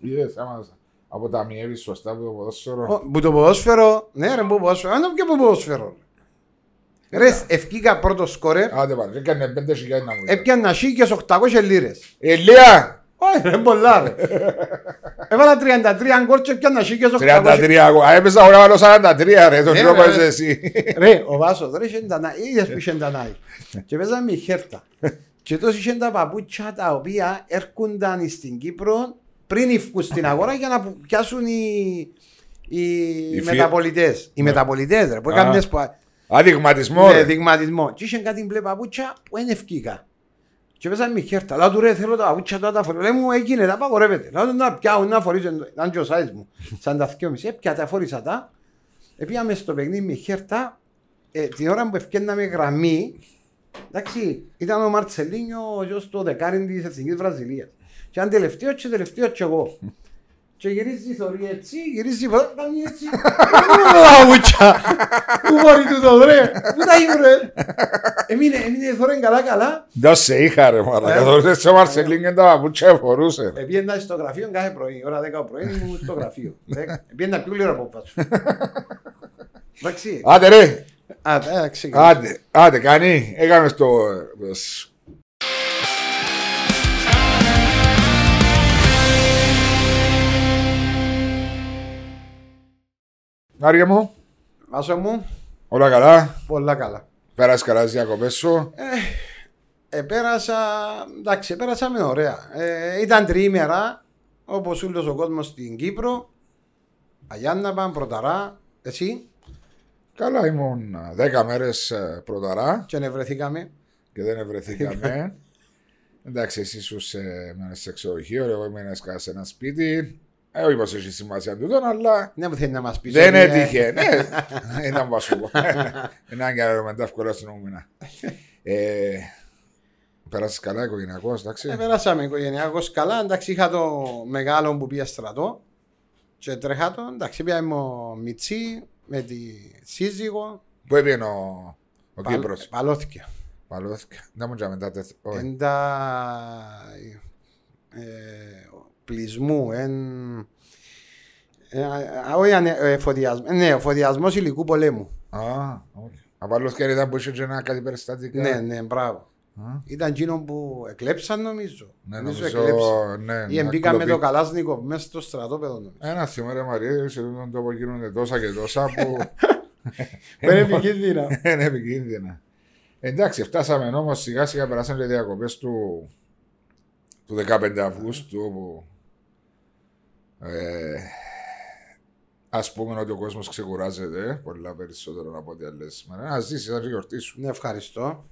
Είδες, άμα αποταμιεύεις σωστά από το ποδόσφαιρο. Ο- Που το ποδόσφαιρο, ναι ρε, που ποδόσφαιρο, αν και που ποδόσφαιρο. Ρε, ευκήκα πρώτο σκόρερ, Άντε πάλι, έκανε πέντε χιλιάδες να μου πεις. έπιανα σίγες 800 λίρες. Ηλία! Όχι ρε, πολλά ρε. Έβαλα 33 γκολ και έπιανα σίγες 800. 33 εγώ. Α, έπαιζα ώρα άλλο 43 ρε, τον Ναι, τρόπο ρε. είσαι εσύ. Ρε, ο Βάσος ρε, είχε τα να- είδες που είχε τα νάι. Και παίζαμε η χέρτα. Και τόσο είχε τα παπούτσια τα οποία έρχονταν στην Κύπρο πριν βγουν στην αγορά για να πιάσουν οι, οι, Οι φι- μεταπολιτές. Οι μεταπολιτές ρε, που Α. έκαναν τις που- Αδειγματισμό Ναι, ρε. δειγματισμό. Και είχε κάτι μπλε παπούτσια που δεν ευκήκα. Και παίζαμε με χέρτα. Λέω του ρε θέλω τα παπούτσια τώρα τα φορήσω. Λέει μου έγινε τα απαγορεύεται. Λέω του να πιάω να φορήσω. Ήταν και ο σάις μου. Σαν τα δυο Έπια τα φόρησα τα. Επίαμε στο παιχνίδι με χέρτα. Ε, την ώρα που ευκέναμε γραμμή. Εντάξει, ήταν ο Μαρτσελίνιο ο γιος του δεκάριν της Εθνικής Βραζιλίας. Και ήταν τελευταίος και τελευταίος και εγώ. Και γυρίζει θωρεί έτσι, γυρίζει ποτέ, κάνει έτσι. Πού είναι τα παπούτσια. Πού μπορεί τούτο ρε. Πού τα είμαι ρε. Έμεινε, έμεινε θωρεί καλά καλά. Δώσ' σε είχα ρε μάρα. Ε. Καθώς σε Μαρσελίν και τα παπούτσια φορούσε. ρε. Επίεντα στο γραφείο κάθε πρωί, ώρα 10 το πρωί ήμουν στο γραφείο. Επίεντα πιο λίγο από φάτσου. Εντάξει. Άντε ρε, Α, εντάξει. άντε, άντε κάνει. Έκαμε στο... Άρια μου, Βάσο μου, όλα καλά. πολλά καλά. Πέρασε καλά τις διακοπές σου. Επέρασα, εντάξει, επέρασαμε ωραία. Ε, ήταν τριήμερα, όπως όλος ο κόσμος στην Κύπρο. Αγιάνναπα, Πρωταρά, εσύ; Καλά ήμουν α, δέκα μέρες ε, πρωταρά και βρεθήκαμε. και δεν ευρεθήκαμε. Εντάξει, εσύ σου σε, έμενες σε ξενοδοχείο, εγώ έμενα σε ένας σπίτι. Ε, όχι πως έχει σημασία τούτον, αλλά Ναι, μου θέλει να μας πεις. δεν ότι, ε, έτυχε. Ναι, ήταν βασικό. Ένα και άλλο μετά εύκολα στην ομίνα. Ε, Πέρασες καλά οικογενειακός, εντάξει. Επέρασαμε οικογενειακός καλά. Εντάξει, είχα το μεγάλο που πήγε στρατό και τρέχα το. Εντάξει, πήγαμε ο Μιτσί με τη σύζυγο. Πού έπιανε ο, ο Παλ- Κύπρος; Παλώθηκε. Παλώθηκε. Δεν μου τζάμε μετά τεθ- όχι. Εν τα ε, πλεισμού, εν... ε, α, Όχι ανε- ε, φωτιασμό. Ναι, ο φωτιασμός υλικού πολέμου. Α, όχι. Απαλώθηκε ήταν που είχε και ένα κάτι περιστατικά. Ναι, ναι, μπράβο. Α, Ήταν εκείνο που εκλέψαν νομίζω. Ναι, Νομίζω νομίζω, εκλέψαν. ναι. Ή να εμπήκαν με κλοπεί. το Καλάσνικο μέσα στο στρατόπεδο νομίζω. Ένα θυμό ρε Μαρία, σε αυτόν τον τόπο γίνονται τόσα και τόσα που Είναι επικίνδυνα. είναι επικίνδυνα. Εντάξει, φτάσαμε όμως σιγά σιγά περάσαν οι διακοπές του, του 15 Αυγούστου όπου ε, ας πούμε ότι ο κόσμος ξεκουράζεται πολλά περισσότερο από ό,τι άλλες μέρες. Να ζήσεις, να γιορτήσουν. Ναι, ευχαριστώ.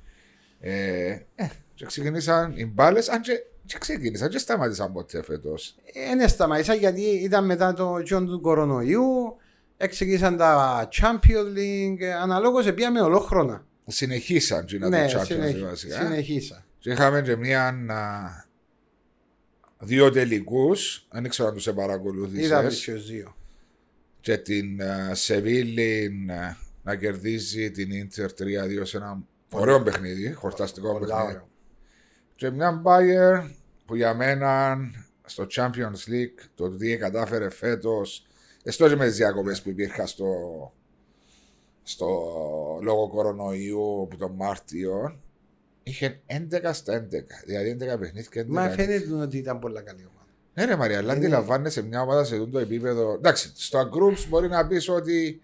Ε, ε, και ξεκινήσαν οι μπάλες, αν και, και ξεκίνησαν και σταμάτησαν ποτέ φέτος. Δεν σταμάτησα γιατί ήταν μετά το τζον του κορονοϊού. Εξηγήσαν τα Champions League. Αναλόγως πήγαμε ολόχρονα. Συνεχίσαν και να Ναι, το Champions συνεχ- League βασικά. συνεχίσα. Και είχαμε και μια α, δύο τελικούς. Δεν ξέρω αν τους Είδαμε παρακολούθησε. και τους δύο. Και την α, Σεβίλη α, να κερδίζει την Ίντερ 3-2 σε ένα ωραίο παιχνίδι, χορταστικό Πολλά παιχνίδι. ωραίο. Και μια Bayer που για μένα στο Champions League το τι κατάφερε φέτος, εστώς και με τις διακοπές που υπήρχαν στο, στο λόγω κορονοϊού που τον Μάρτιο, είχε 11 στα 11. Δηλαδή 11 παιχνίδια και 11. Μα φαίνεται ότι ήταν πολλά καλή ομάδα. Ναι, ρε Μαρία, αλλά Είναι- αντιλαμβάνεσαι μια ομάδα σε αυτό το επίπεδο. Εντάξει, στα groups μπορεί να πεις ότι.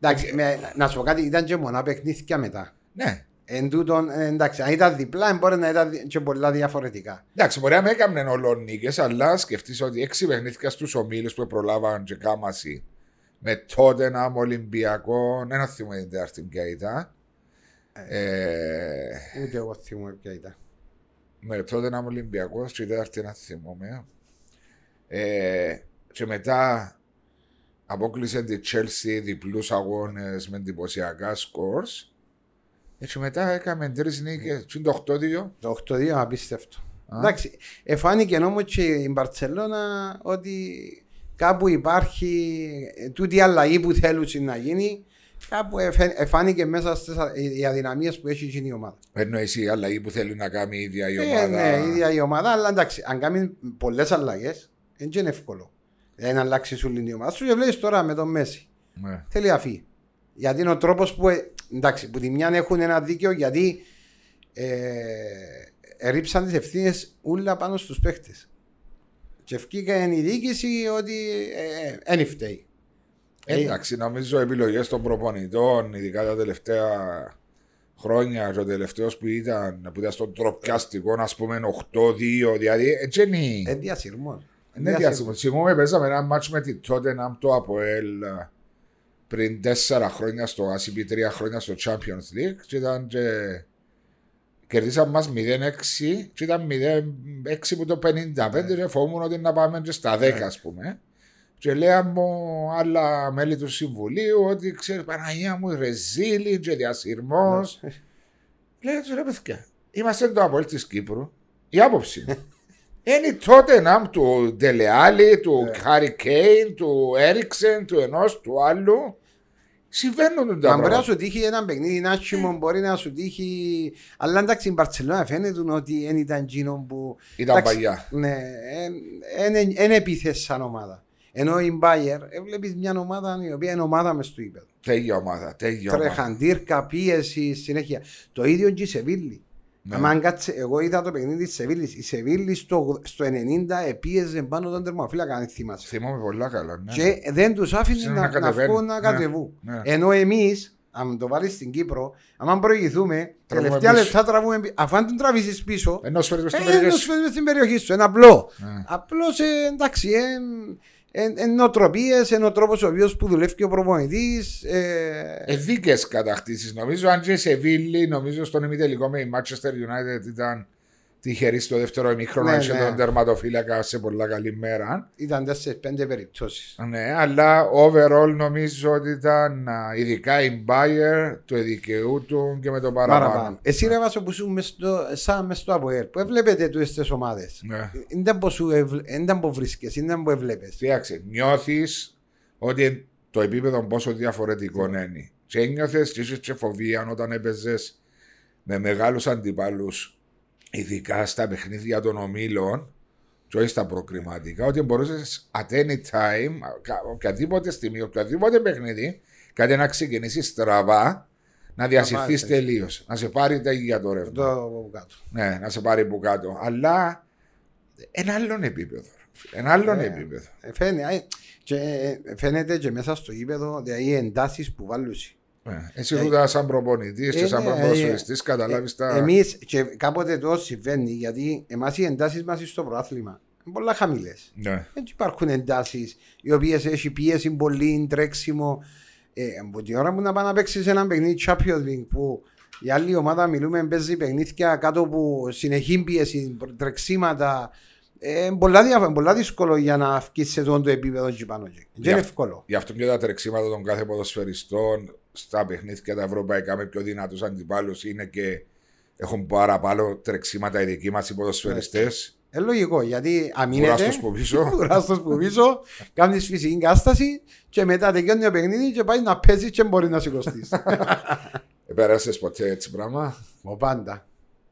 Εντάξει, με- να σου πω κάτι, ήταν και μονά παιχνίδια μετά. Ναι, Εν τούτον, ε, εντάξει, αν ήταν διπλά, μπορεί να ήταν δι- και πολλά διαφορετικά. Εντάξει, μπορεί να με έκαμνε όλο νίκες, αλλά σκεφτείς ότι έξι παιχνίδια στους ομίλους που προλάβαν και κάμαση με τότε ένα Ολυμπιακό, ένα θυμό την τέταρτη ποια ήταν. Ε, Ούτε εγώ θυμούμαι ποια ήταν. με τότε ένα Ολυμπιακός, και η τέταρτη ένα θυμόμαι. Ε, και μετά απόκλεισε τη Chelsea διπλούς αγώνες με εντυπωσιακά scores. Και μετά έκαμε τρεις νίκες, και είναι το 8-2. Το 8-2 απίστευτο. Α. Εντάξει, εφάνηκε όμως και η Μπαρσελόνα ότι κάπου υπάρχει ε, τούτη η αλλαγή που θέλουν να γίνει. Κάπου εφέ- εφάνηκε μέσα στις οι αδυναμίες που έχει γίνει η ομάδα. Εννοείς η αλλαγή που θέλει να κάνει η ίδια η Ε, ομάδα. ναι, η ίδια η ομάδα, αλλά εντάξει, αν κάνει πολλές αλλαγές, Δεν είναι εύκολο. Δεν αλλάξει σου την ομάδα σου και βλέπεις τώρα με τον Μέση. Ναι. Θέλει αφή. Γιατί είναι ο τρόπος που. ε, Εντάξει, που τη μια έχουν ένα δίκαιο γιατί ε, ρίψαν τις ευθύνες όλα πάνω στους παίχτε. Και ευκήκαν η διοίκηση ότι δεν ε, φταίει. Εντάξει, νομίζω οι επιλογές των προπονητών, ειδικά τα τελευταία χρόνια, και ο τελευταίος που ήταν, που ήταν στον τροπιαστικό, ας πούμε, 8-2, δηλαδή έτσι είναι. Ε, διασυρμός. Ναι, διάσημο. Θυμούμαι, παίζαμε ένα μάτσο με την Tottenham το Αποέλ ε, πριν 4 χρόνια στο ACB, 3 χρόνια στο Champions League και ήταν και... Κερδίσαμε μας 0-6 και ήταν 0-6 που το 55 και φοβούμουν ότι να πάμε και στα 10 ας πούμε. Και λέει μου άλλα μέλη του συμβουλίου ότι ξέρεις Παναγία μου ρεζίλη και διασυρμός. Λέει του ρε παιδιά, είμαστε το Αποέλ της Κύπρου. Η άποψη μου. Είναι η Tottenham του Ντελεάλη, του Χάρι Κέιν, του Έριξεν, του ενός, του άλλου. Συμβαίνουν τα Αν μπορεί να πράγματα. σου τύχει ένα παιχνίδι Ναι. άσχημο, μπορεί να σου τύχει. Αλλά εντάξει, η Μπαρσελόνα φαίνεται ότι δεν ήταν εκείνο που. Ήταν εντάξει, παλιά. Ναι, δεν επίθεσε σαν ομάδα. Ενώ η Μπάιερ, βλέπεις μια ομάδα η οποία είναι ομάδα μες στο ύπεδο. Τέλεια ομάδα. Τέλεια ομάδα. Τρεχαντήρκα, πίεση, συνέχεια. Το ίδιο και η Σεβίλη. Ναι. Ναι. κάτσε, εγώ είδα το παιχνίδι της Σεβίλης. Η Σεβίλη στο, στο 90 επίεζε πάνω τον τερμοφύλακα, αν δεν θυμάσαι. Θυμόμαι πολλά καλά. Ναι. Και δεν τους άφηνε Ξέρουν να, να να, κατεβαίνουν. βγουν να Ναι. κατεβούν. Ναι. Ενώ εμείς, αν το βάλεις στην Κύπρο, αν προηγηθούμε, Τραβούμε τελευταία πίσω. λεπτά τραβούμε πίσω. Αφού αν τον τραβήσεις πίσω, Ενώ σου φέρεις ε, στην ενώ περιοχή σου σου. φέρνει στην περιοχή σου. Είναι απλό. Ναι. Απλώς εντάξει, ε, ε, νοοτροπίες, είναι ο τρόπο ο οποίος που δουλεύει και ο προπονητής. Ε, Ε, δίκες κατακτήσεις. Νομίζω αν και σε Βίλη, νομίζω στον ημιτελικό με η Manchester United ήταν τυχερή στο δεύτερο ημίχρονο. Ναι, Είχε ναι. τον τερματοφύλακα σε πολλά καλή μέρα. ήταν 4-5 περιπτώσεις. Ναι, αλλά overall νομίζω ότι ήταν α, ειδικά η Bayer το δικαιούτουν και με το παραπάνω. Παραπάνω. Εσύ ρε Βάσο που σου μες στο, σαν μες στο ΑΠΟΕΡ, που έβλεπετε τούτες τις ομάδες. Ναι. Δεν που σου ευλ- δεν που βρίσκεσαι, δεν που έβλεπες. Κοίταξε, νιώθεις ότι το επίπεδο πόσο διαφορετικό είναι. Και ένιωθε και είσαι και φοβία όταν έπαιζες με μεγάλους αντιπάλους, ειδικά στα παιχνίδια των ομίλων, και όχι στα προκριματικά, ότι μπορούσες at any time, κα- οποιαδήποτε στιγμή, οποιαδήποτε παιχνίδι, κάτι να ξεκινήσεις στραβά, να διασυρθείς πάρεις, τελείως. Να σε πάρει τα για το ρεύμα. Το από κάτω. Ναι, να σε πάρει που κάτω. Αλλά ένα άλλον επίπεδο. Ένα άλλον Ναι. επίπεδο. Ε, φαίνεται, ε, και, ε, φαίνεται και μέσα στο γήπεδο δηλαδή οι εντάσεις που βάλουν. Ναι. Εσύ τούτα σαν προπονητής και ε, σαν ναι, ποδοσφαιριστή καταλάβεις τα. Εμείς και κάποτε το συμβαίνει γιατί εμάς οι εντάσεις μας στο πρωτάθλημα είναι πολλά χαμηλές. Ναι. Δεν υπάρχουν εντάσεις οι οποίες έχει πίεση πολύ, τρέξιμο. Ε, από την ώρα που να πάει να παίξει ένα παιχνίδι Champions League που η άλλη ομάδα μιλούμε παίζει παιχνίδια κάτω από συνεχή πίεση, τρεξίματα. Ε, είναι πολλά, διαφο- πολλά δύσκολο για να βγει σε αυτό το επίπεδο εκεί πάνω. εκεί. Δεν είναι Για- εύκολο. Γι' αυτό και τα τρεξίματα των κάθε ποδοσφαιριστών στα παιχνίδια τα ευρωπαϊκά με πιο δυνατούς αντιπάλους είναι και έχουν παραπάνω τρεξίματα οι δικοί μας οι ποδοσφαιριστές. Ε, λογικό γιατί αμήνεται. Κουράστος που πίσω. Κουράστος που πίσω, κάνεις φυσική κάσταση και μετά τελειώνει το παιχνίδι και πάει να παίζεις και μπορεί να σηκωστείς. Πέρασε ποτέ έτσι πράγμα; Ο πάντα.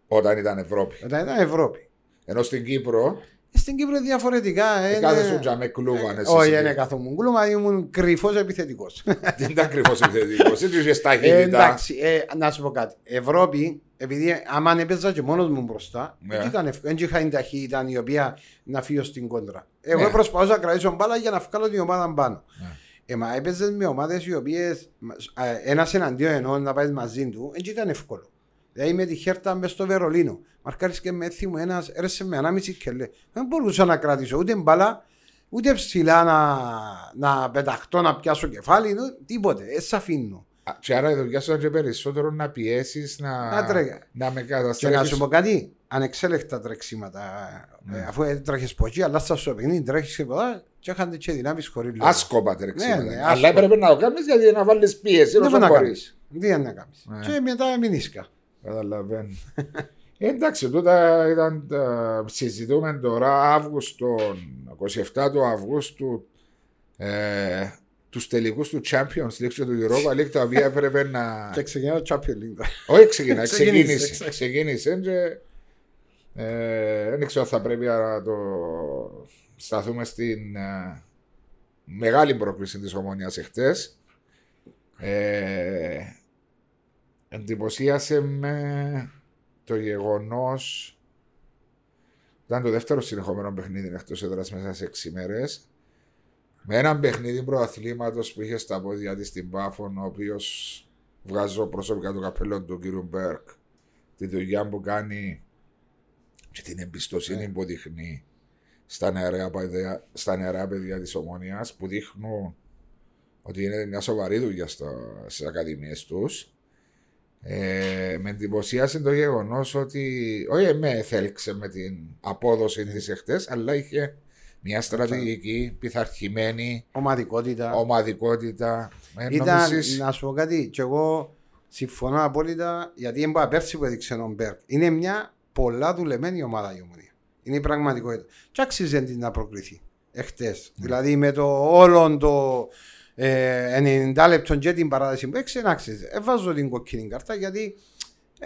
όταν ήταν Ευρώπη. Όταν ήταν Ευρώπη. Ενώ στην Κύπρο Ε, Στην Κύπρο διαφορετικά. ε, ε, κάθε είναι- σου τζαμέ κλούβαν. εσύ Όχι, στην- δεν καθόμουν κούλουμα, ήμουν κρυφός επιθετικός. Δεν ήταν κρυφός επιθετικός. Δεν είχες Ε, ταχύτητα. εντάξει, ε, να σου πω κάτι. Ευρώπη, επειδή άμα έπαιζα και μόνος μου μπροστά, Ναι. δεν ήταν εύκολο. Δεν είχα την ταχύτητα η οποία να φύγω στην κόντρα. Εγώ Ναι. προσπαθούσα να κρατήσω μπάλα για να βγάλω την ομάδα πάνω. Ναι. Ε, μα έπαιζες με ομάδες οι οποίες ένας εναντίον ενός να πάει μαζί του, δεν ήταν εύκολο. Δηλαδή με τη χέρτα μες στο Βερολίνο. Μαρκάρι και με έθιμο ένας, έρεσε με ανάμιση και λέει: Δεν μπορούσα να κρατήσω ούτε μπάλα, ούτε ψηλά να, να πεταχτώ να πιάσω κεφάλι, νου, τίποτε. Ε, σ' αφήνω. Α, Και άρα η δουλειά σου ήταν και περισσότερο να πιέσεις, να, Να τρέχει. να με Και να καταστρέφει. σου πω κάτι, ανεξέλεκτα τρεξίματα. Ναι. Ε, αφού τρέχεις από εκεί, αλλά στα στο παιχνίδι τρέχεις και πολλά, και είχαν και δυνάμεις χωρίς λόγο. Άσκοπα τρεξίματα. Ναι, ναι, Αλλά άσκοπα. έπρεπε να το κάνεις γιατί να βάλεις πίεση. Δεν όσο μπορεί να μπορείς. κάνεις. Δεν να κάνεις. Ναι. Και μετά μηνύσκα. Καταλαβαίνω. Ε, εντάξει, τούτα ήταν. τα- συζητούμε τώρα Αύγουστο, 27 του Αυγούστου, ε, τους τελικούς του Champions League και του Europa League, τα οποία έπρεπε να. Και ξεκινά το Champions League. Όχι, ξεκινά, Ξεκίνησε, ξεκίνησε. ξε- Ξεκίνησε και. Ε, δεν ξέρω αν θα πρέπει να το σταθούμε στην ε, μεγάλη πρόκληση της ομονίας εχθές. Ε, εντυπωσίασε με το γεγονός ήταν το δεύτερο συνεχόμενο παιχνίδι εκτός έδρας μέσα σε 6 μέρες. Με έναν παιχνίδι προαθλήματος που είχε στα πόδια της στην Πάφων, ο οποίος βγάζω προσωπικά το καπέλο του κ. Μπέρκ, τη δουλειά που κάνει και την εμπιστοσύνη που δείχνει στα νεαρά παιδιά, στα νεαρά παιδιά της Ομόνιας, που δείχνουν ότι είναι μια σοβαρή δουλειά στις ακαδημίες τους. Ε, με εντυπωσίασε το γεγονός ότι όχι με έθελξε με την απόδοση της εχθές, αλλά είχε μια στρατηγική πειθαρχημένη ομαδικότητα. ομαδικότητα. Ε, Ήταν, νομίζεις... να σου πω κάτι, και εγώ συμφωνώ απόλυτα γιατί είναι πέρσι που έδειξε ο Μπέρκ. Είναι μια πολλά δουλεμένη ομάδα η ομονία. Είναι η πραγματικότητα. Και άξιζε την να προκριθεί εχθές. Mm. Δηλαδή με το όλο το 90 ε, λεπτών και την παράδοση που έξι να Έβαζω την κοκκίνη κάρτα γιατί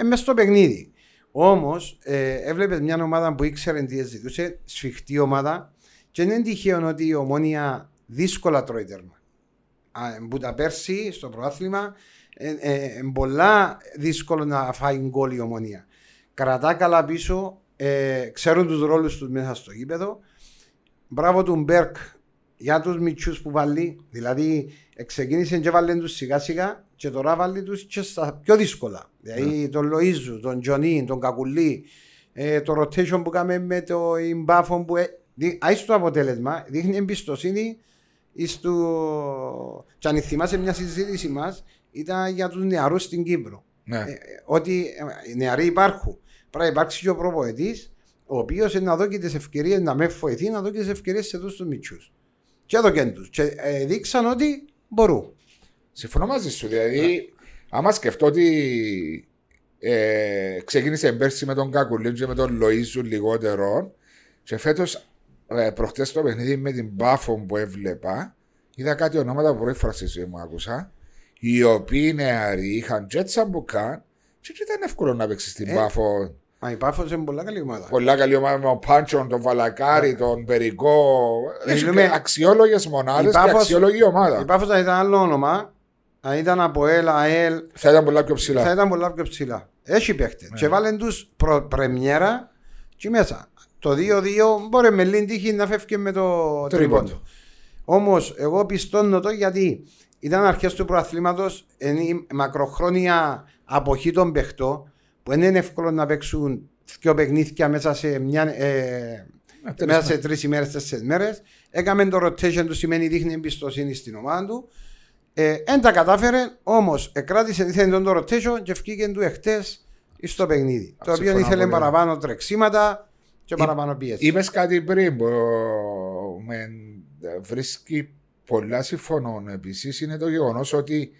είμαι στο παιχνίδι. Όμως ε, έβλεπες μια ομάδα που ήξερε τι ζητούσε, σφιχτή ομάδα, και δεν είναι τυχαίο ότι η ομόνια δύσκολα τρώει τέρμα. Που τα πέρσι στο προάθλημα είναι ε, πολλά δύσκολο να φάει γκολ η ομόνια. Κρατά καλά πίσω, ε, ξέρουν τους ρόλους τους μέσα στο γήπεδο. Μπράβο του Μπέρκ για τους μυτσού που βάλει. Δηλαδή, ξεκίνησε και βάλει τους σιγά σιγά και τώρα βάλει τους και στα πιο δύσκολα. Δηλαδή, mm. τον Λοίζου, τον Τζονί, τον Κακουλί, ε, το rotation που κάνουμε με το Ιμπάφο που. Ε, Άι το αποτέλεσμα, δείχνει εμπιστοσύνη στο... Και αν θυμάσαι μια συζήτηση μας, ήταν για τους νεαρούς στην Κύπρο. Ναι. Ε, ότι ε, οι νεαροί υπάρχουν. Πρέπει να υπάρξει και ο προποετή, ο οποίος να δώσει τις ευκαιρίες να με βοηθεί, να δώσει τις ευκαιρίες σε αυτού τους μυτσού και έδωκεν τους και ε, δείξαν ότι μπορούν. Συμφωνώ μαζί σου, δηλαδή άμα σκεφτώ ότι ε, ξεκίνησε πέρσι με τον Κακουλίν και με τον Λοΐζου λιγότερο και φέτος ε, προχτές το παιχνίδι με την Πάφο που έβλεπα είδα κάτι ονόματα που πρώτη φορά στη ζωή μου άκουσα οι οποίοι νεαροί είχαν τζέτσα μπουκάν και ήταν εύκολο να παίξεις στην ε, Πάφο Μα η Πάφος είναι πολλά καλή ομάδα. Πολλά καλή ομάδα με τον Πάντσον, τον Βαλακάρη, ναι. τον Περικό. Έχει αξιόλογες μονάδες και αξιόλογη ομάδα. Η Πάφος θα ήταν άλλο όνομα. Αν ήταν από ΕΛ, ΑΕΛ. Θα ήταν πολλά πιο ψηλά. Θα ήταν πολλά πιο ψηλά. Έχει παίχτες. Ναι. Και βάλουν τους πρεμιέρα και μέσα. Το 2-2 μπορεί με λίγη τύχη να φεύγει με το τρίποντο. Όμως εγώ πιστώνω το γιατί ήταν αρχές του προαθλήματος, μακροχρόνια αποχή των παιχτών που δεν είναι εύκολο να παίξουν δύο παιχνίδια μέσα σε, μια, ε, μέσα σε τρεις ημέρες, τέσσερις μέρες. Έκαμε το rotation του, σημαίνει δείχνει εμπιστοσύνη στην ομάδα του. Ε, εν τα κατάφερε, όμως κράτησε δίθεν τον το rotation και βγήκε του εχθές στο παιχνίδι. το οποίο ήθελε παραπάνω τρεξίματα και παραπάνω πίεση. Είπες κάτι πριν που με βρίσκει πολλά συμφωνών. Επίσης είναι το γεγονός ότι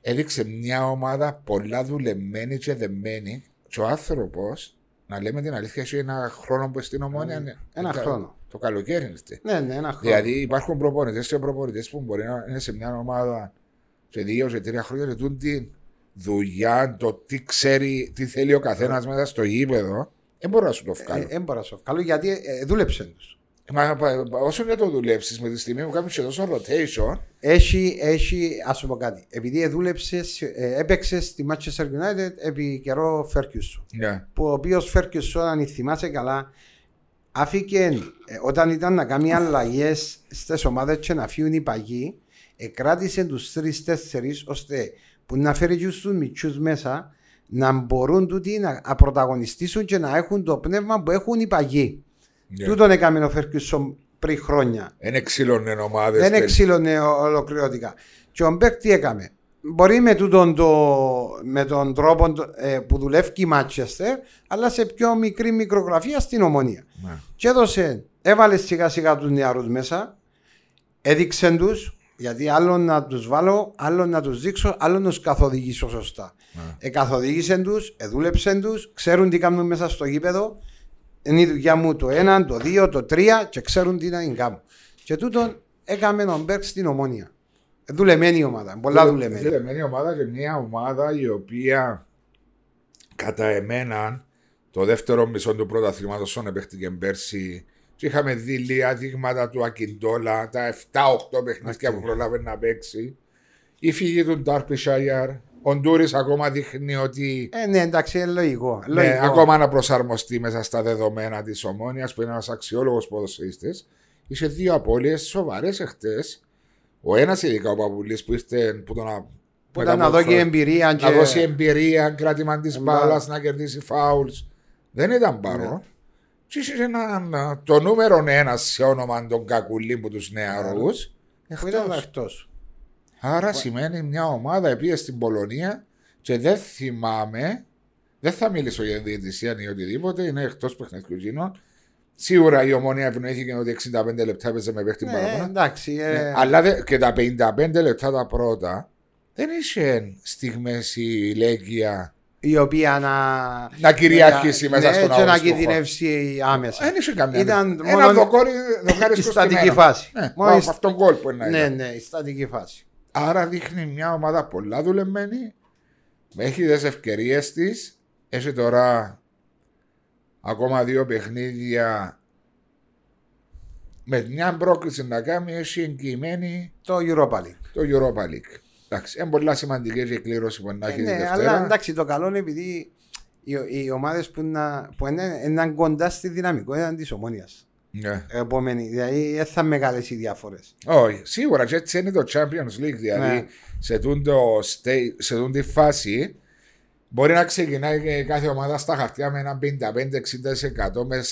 έδειξε μια ομάδα πολλά δουλεμένη και δεμένη και ο άνθρωπος, να λέμε την αλήθεια, έχει ένα χρόνο που στην ομόνια. Ναι. Ένα το, χρόνο. Το καλοκαίρι είναι. Ναι, ναι, ένα χρόνο. Δηλαδή υπάρχουν προπονητές και προπονητές που μπορεί να είναι σε μια ομάδα σε δύο, σε τρία χρόνια και τούν τη δουλειά, το τι ξέρει, τι θέλει ο καθένας μέσα στο γήπεδο. Δεν μπορεί να σου το βγάλω. Δεν μπορεί να σου το βγάλω γιατί ε, δούλεψε τους. Μα, όσο να το δουλέψεις με τη στιγμή που κάνεις τόσο rotation. Έχει, έχει, ας πω κάτι. Επειδή δούλεψες, ε, έπαιξες στη Manchester United επί καιρό Ferguson. Yeah. Που ο οποίος Ferguson, αν θυμάσαι καλά, άφηκε ε, όταν ήταν να κάνει αλλαγές στις ομάδες και να φύγουν οι παγιοί, εκράτησε τους τρει-τέσσερι ώστε που να φέρει τους μυτσού μέσα να μπορούν τούτοι να πρωταγωνιστήσουν και να έχουν το πνεύμα που έχουν οι παγιοί. Yeah. Τούτον έκαμε ο Φέρκισον πριν χρόνια. Δεν εξήλωνε ομάδες. Δεν εξήλωνε ολοκληρωτικά. Και ο Μπέκ τι έκαμε; Μπορεί με, τούτον το, με τον τρόπο ε, που δουλεύει η Μάτσεστερ, αλλά σε πιο μικρή μικρογραφία στην ομονία. Yeah. Ναι. Και έδωσε, έβαλε σιγά σιγά τους νεαρούς μέσα, έδειξε τους, γιατί άλλο να τους βάλω, άλλο να τους δείξω, άλλο να τους καθοδηγήσω σωστά. Yeah. Ναι. Εκαθοδήγησε τους, εδούλεψε τους, ξέρουν τι κάνουν μέσα στο γήπεδο είναι η δουλειά μου το ένα, το δύο, το τρία και ξέρουν τι να κάνω. Και τούτον έκαμε τον Μπέρκ στην ομόνια. Δουλεμένη ομάδα, πολλά δουλεμένη. Δουλεμένη ομάδα και μια ομάδα η οποία κατά εμένα το δεύτερο μισό του πρωταθλήματο son επέχτηκε πέρσι Και είχαμε δει λίγα δείγματα του Ακιντόλα, τα 7-8 παιχνίδια που πρόλαβε να παίξει. Η φυγή του Ντάρπισάιαρ. Ο Ντούρις ακόμα δείχνει ότι Ε, ναι, εντάξει, είναι λογικό. ναι, λογικό. ακόμα να προσαρμοστεί μέσα στα δεδομένα της Ομόνιας που είναι ένας αξιόλογος ποδοσφαιριστής. Είχε δύο απώλειες σοβαρές εχθές. Ο ένας ειδικά ο Παπουλής που ήρθε που τον α- Που ήταν να δώσει εμπειρία. να και- δώσει εμπειρία, κράτημα τη Μπα- μπάλα, να κερδίσει φάουλς. Δεν ήταν παρόν. Ναι. Και είχε έναν, α, το νούμερο ένα σε όνομα τον Κακουλή που τους νεαρούς. Που ήταν εκτός. Άρα σημαίνει μια ομάδα πήγε στην Πολωνία και δεν θυμάμαι, δεν θα μιλήσω για διαιτησία ή οτιδήποτε, είναι εκτός παιχνιδιού γίνων. Σίγουρα η ομόνια ευνοήθηκε ότι 65 λεπτά έπαιζε με παίχτη Ναι, παραπάνω. εντάξει. ε, Ναι, αλλά δε- και τα 55 λεπτά τα πρώτα δεν είχε στιγμές η Λέγκια η οποία να. να κυριαρχήσει μέσα ναι, στον και να αγωνιστικό χώρο. κινδυνεύσει άμεσα. Δεν είχε καμιά. Ήταν Ένα μόνο δοκόρι, δοκάρι η στο στατική στημένο. φάση. Ναι, Μόνο από η- αυτόν γκολ που είναι. Ναι, ναι, η στατική φάση. Άρα δείχνει μια ομάδα πολλά δουλεμένη. Έχει τι ευκαιρίες της. Έχει τώρα ακόμα δύο παιχνίδια με μια πρόκληση να κάνει. Έχει εγγυημένη Το Europa League. το Europa League. Εντάξει, είναι πολλά σημαντική και η κλήρωση που να Ε, έχει τη ναι, Δευτέρα. αλλά εντάξει, το καλό είναι επειδή οι, οι ομάδες που, να, που είναι, είναι κοντά στη δυναμικότητα της ομόνοια. Ναι. Επόμενη, δηλαδή δεν θα μεγάλες οι διαφορέ. Όχι, σίγουρα και έτσι είναι το Champions League. Δηλαδή Ναι. σε, τούν το state, σε τούν τη φάση μπορεί να ξεκινάει και κάθε ομάδα στα χαρτιά με ένα 55-60% με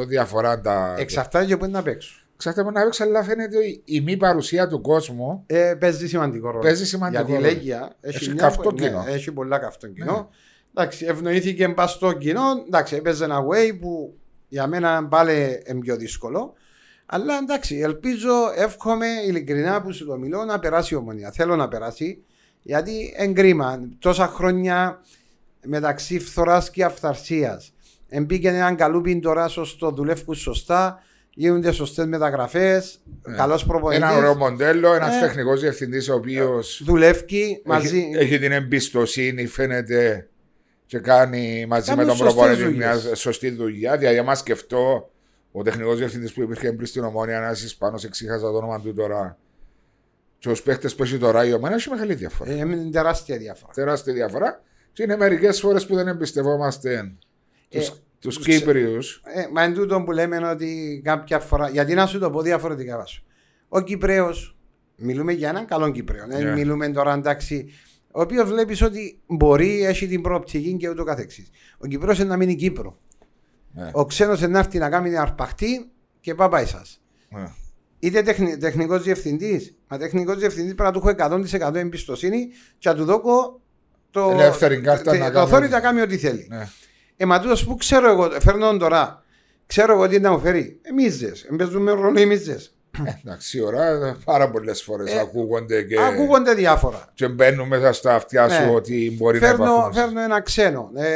45-40% διαφορά. Τα... Εξαρτάται και πού είναι να παίξω. Εξαρτάται να παίξει, αλλά φαίνεται η- η μη παρουσία του κόσμου Ε, παίζει σημαντικό ρόλο. παίζει σημαντικό Γιατί η ρόλο. Λέγκια έχει, Έχει μια- καυτό ναι, κοινό. έχει πολλά καυτό κοινό. Εντάξει, ευνοήθηκε μπα στο κοινό. Εντάξει, έπαιζε ένα way που για μένα πάλι είναι πιο δύσκολο. Αλλά εντάξει, ελπίζω, εύχομαι ειλικρινά που σου το μιλώ να περάσει η ομονία. Θέλω να περάσει γιατί εγκρίμα τόσα χρόνια μεταξύ φθοράς και αυθαρσίας. Εμπήκε έναν καλούπιν τώρα σωστό, δουλεύουν σωστά, γίνονται σωστές μεταγραφές, Ναι. καλός προπονητής. Ένα ωραίο μοντέλο, ένας Ε. τεχνικός διευθυντής ο οποίος Δουλεύει μαζί. έχει, έχει την εμπιστοσύνη, φαίνεται και κάνει μαζί Κάνουν με τον σωστές προπονητή μια δουλειές. σωστή δουλειά. Δηλαδή, για μα σκεφτώ ο τεχνικός διευθυντής που υπήρχε πριν στην Ομόνια, ένα Ισπανό, εξήχαζα το όνομα του τώρα. Και του παίχτε που έχει τώρα η Ομόνια έχει μεγάλη διαφορά. Ε, είναι τεράστια διαφορά. Τεράστια διαφορά. Και είναι μερικές φορές που δεν εμπιστευόμαστε Ε, τους τους τους Κύπριους. Ε, μα εν τούτο που λέμε ότι κάποια φορά. Γιατί να σου το πω διαφορετικά βάσου. Ο Κυπρέος, μιλούμε για έναν καλό Κυπρέο. Δεν Ναι. μιλούμε τώρα εντάξει. Ο οποίος βλέπεις ότι μπορεί, έχει την προοπτική και ούτω καθεξής. Ο Κυπρέο είναι να μείνει Κύπρο. Ναι. Ο ξένος είναι να έρθει να κάνει αρπαχτή και πάει σας. Ναι. Είτε τεχνη, τεχνικός διευθυντής, μα τεχνικός διευθυντής πρέπει να του έχω 100% εμπιστοσύνη και να του δώσω το, Ελεύθερη κάρτα τε- να το κάνει authority ό,τι- να κάνει ό,τι θέλει. Ναι. Ε, μα τούτος που ξέρω εγώ, φέρνω τον τώρα, ξέρω εγώ τι να μου φέρει. Ε, μίζες, εμπαιζούμε ρόλο οι μίζες. Εντάξει, σίγουρα πάρα πολλές φορές Ε, ακούγονται και, Ακούγονται διάφορα. και μπαίνουν μέσα στα αυτιά σου Ναι. ότι μπορεί να Φέρνω, υπάρχουν. φέρνω ένα ξένο. Ε,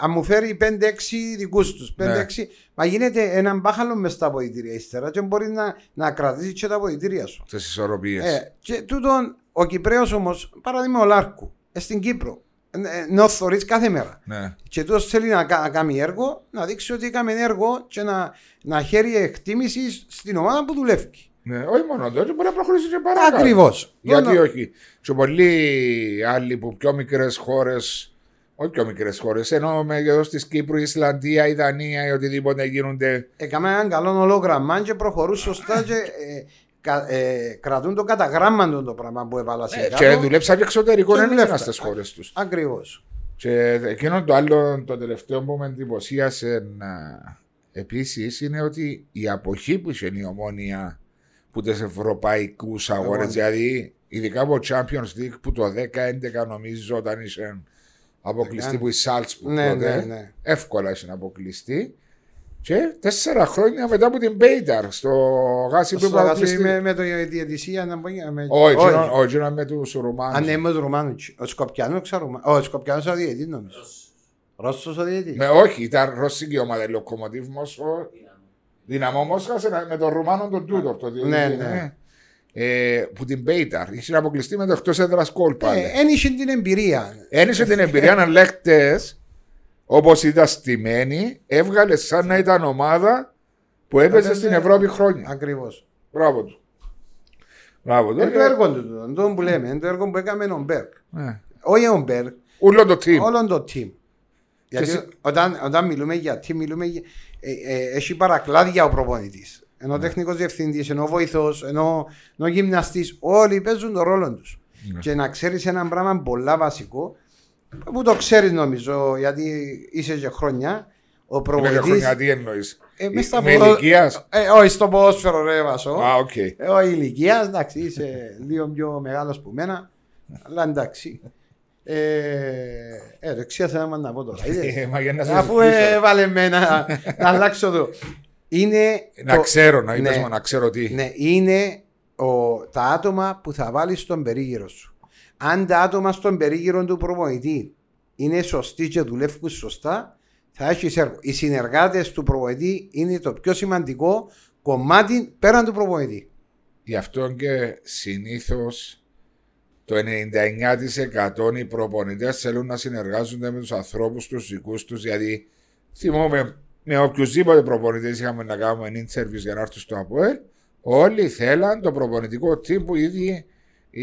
αν μου φέρει 5-6 δικούς τους. Ναι. Μα γίνεται έναν μπάχαλο μες στα αποδητήρια ύστερα και μπορεί να, να κρατήσει και τα αποδητήρια σου. Τις ισορροπίες. Ε, και τούτον, ο Κυπρέος όμως, παράδειγμα ο Λάρκου, ε, στην Κύπρο, ε, ε, να θωρείς κάθε μέρα. Ναι. Και τόσο θέλει να, κα- να κάνει έργο, να δείξει ότι έκαμε έργο και να, να χαίρει εκτίμηση στην ομάδα που δουλεύει. ναι. Όχι μόνο τότε, μπορεί να προχωρήσει και παρακάτω. Ακριβώς. Γιατί όχι. Και πολλοί άλλοι που πιο μικρές χώρες, όχι πιο μικρές χώρες, ενώ μέγεθο τη Κύπρου, η Ισλανδία, η Δανία ή οτιδήποτε γίνονται. Έκαμε έναν καλό ολόγραμμα και προχωρούν σωστά και ε, κα- ε, κρατούν το καταγράμμα το πράγμα που έβαλα σε Ε, και δουλέψαν και εξωτερικό, Και δεν έμειναν δουλεύκαν. στι χώρες τους. Ακριβώς. Και εκείνο το άλλο, το τελευταίο που με εντυπωσίασε επίσης είναι ότι η αποχή που είχε η ομόνια που τις ευρωπαϊκούς αγώνες, Αγώνες. δηλαδή ειδικά από Champions League που το 10-11 νομίζω όταν είχε αποκλειστεί Έκανε. που η Salzburg Ναι, τότε, ναι, ναι. εύκολα είχε αποκλειστεί. Και τέσσερα χρόνια μετά από την Μπέιταρ στο γάσι που Στο είπε αγαθί αποκλειστεί. με, με το διαιτησία να μπορεί με... Όχι, εκείνο- όχι, εκείνο με τους Ρουμάνους. Αν είναι με τους Ρουμάνους. Ο Σκοπιανός ξέρω. Ο Σκοπιανός ο διαιτητής νομίζω. Ρώσος ο διαιτητής. Με, όχι, ήταν ρωσική ομάδα η Λοκομοτίβ Μόσχο. Δυναμό Μόσχας σε- με τον Ρουμάνο τον Τούτορ. Το Ναι, διαιτητή, ναι. Ε, που την Μπέιταρ. Είχε αποκλειστεί με το εκτός έδρας κόλ πάλι. Ε, Εν είχε την εμπειρία. Ένιωσε την εμπειρία να λέχτε όπως ήταν στημένη, έβγαλε σαν να ήταν ομάδα που έπαιζε Έπαιζε- στην Ευρώπη χρόνια. Ακριβώς. Μπράβο του. Μπράβο του. Είναι το έργο του, τούτο, το που λέμε, είναι το έργο που έκαμε ο Μπέρκ. Ναι. Όχι ο Μπέρκ, Ούλο το team. όλο το team. Γιατί εσύ- όταν, όταν μιλούμε για team, μιλούμε για. Ε, ε, έχει παρακλάδια ο προπονητής. Ενώ ο τεχνικός διευθυντής, ενώ ο βοηθός, ενώ, ενώ ο γυμναστής, όλοι παίζουν τον ρόλο τους. Ναι. Και να ξέρεις ένα πράγμα πολλά βασικό, που το ξέρεις νομίζω, γιατί είσαι και χρόνια, ο Με προπονητής. χρόνια τι εννοείς. Ε, μες στα Με ποδο- ηλικίας; Ε, όχι στο ποδόσφαιρο, ρε Βασό. Α, οκ. Ε, όχι ηλικίας, εντάξει, είσαι λίγο πιο μεγάλος που μένα. Αλλά εντάξει. Ε, ε, το ξέχασα να να πω τώρα. είδες. Ε, Μα για να σε Αφού ζητήσω. έβαλε με να, να αλλάξω εδώ. Είναι, Να το- ξέρω, να είπες ναι. μου, να ξέρω τι. ναι, είναι ο, τα άτομα που θα βάλεις στον περίγυρο σου. Αν τα άτομα στον περίγυρο του προπονητή είναι σωστοί και δουλεύουν σωστά, θα έχει έργο. Οι συνεργάτες του προπονητή είναι το πιο σημαντικό κομμάτι πέραν του προπονητή. Γι' αυτό και συνήθως το 99% οι προπονητές θέλουν να συνεργάζονται με τους ανθρώπους τους δικούς τους. Γιατί θυμόμαι με οποιουσδήποτε προπονητές είχαμε να κάνουμε interviews για να έρθουν στο ΑΠΟΕΛ, όλοι θέλαν το προπονητικό team που ήδη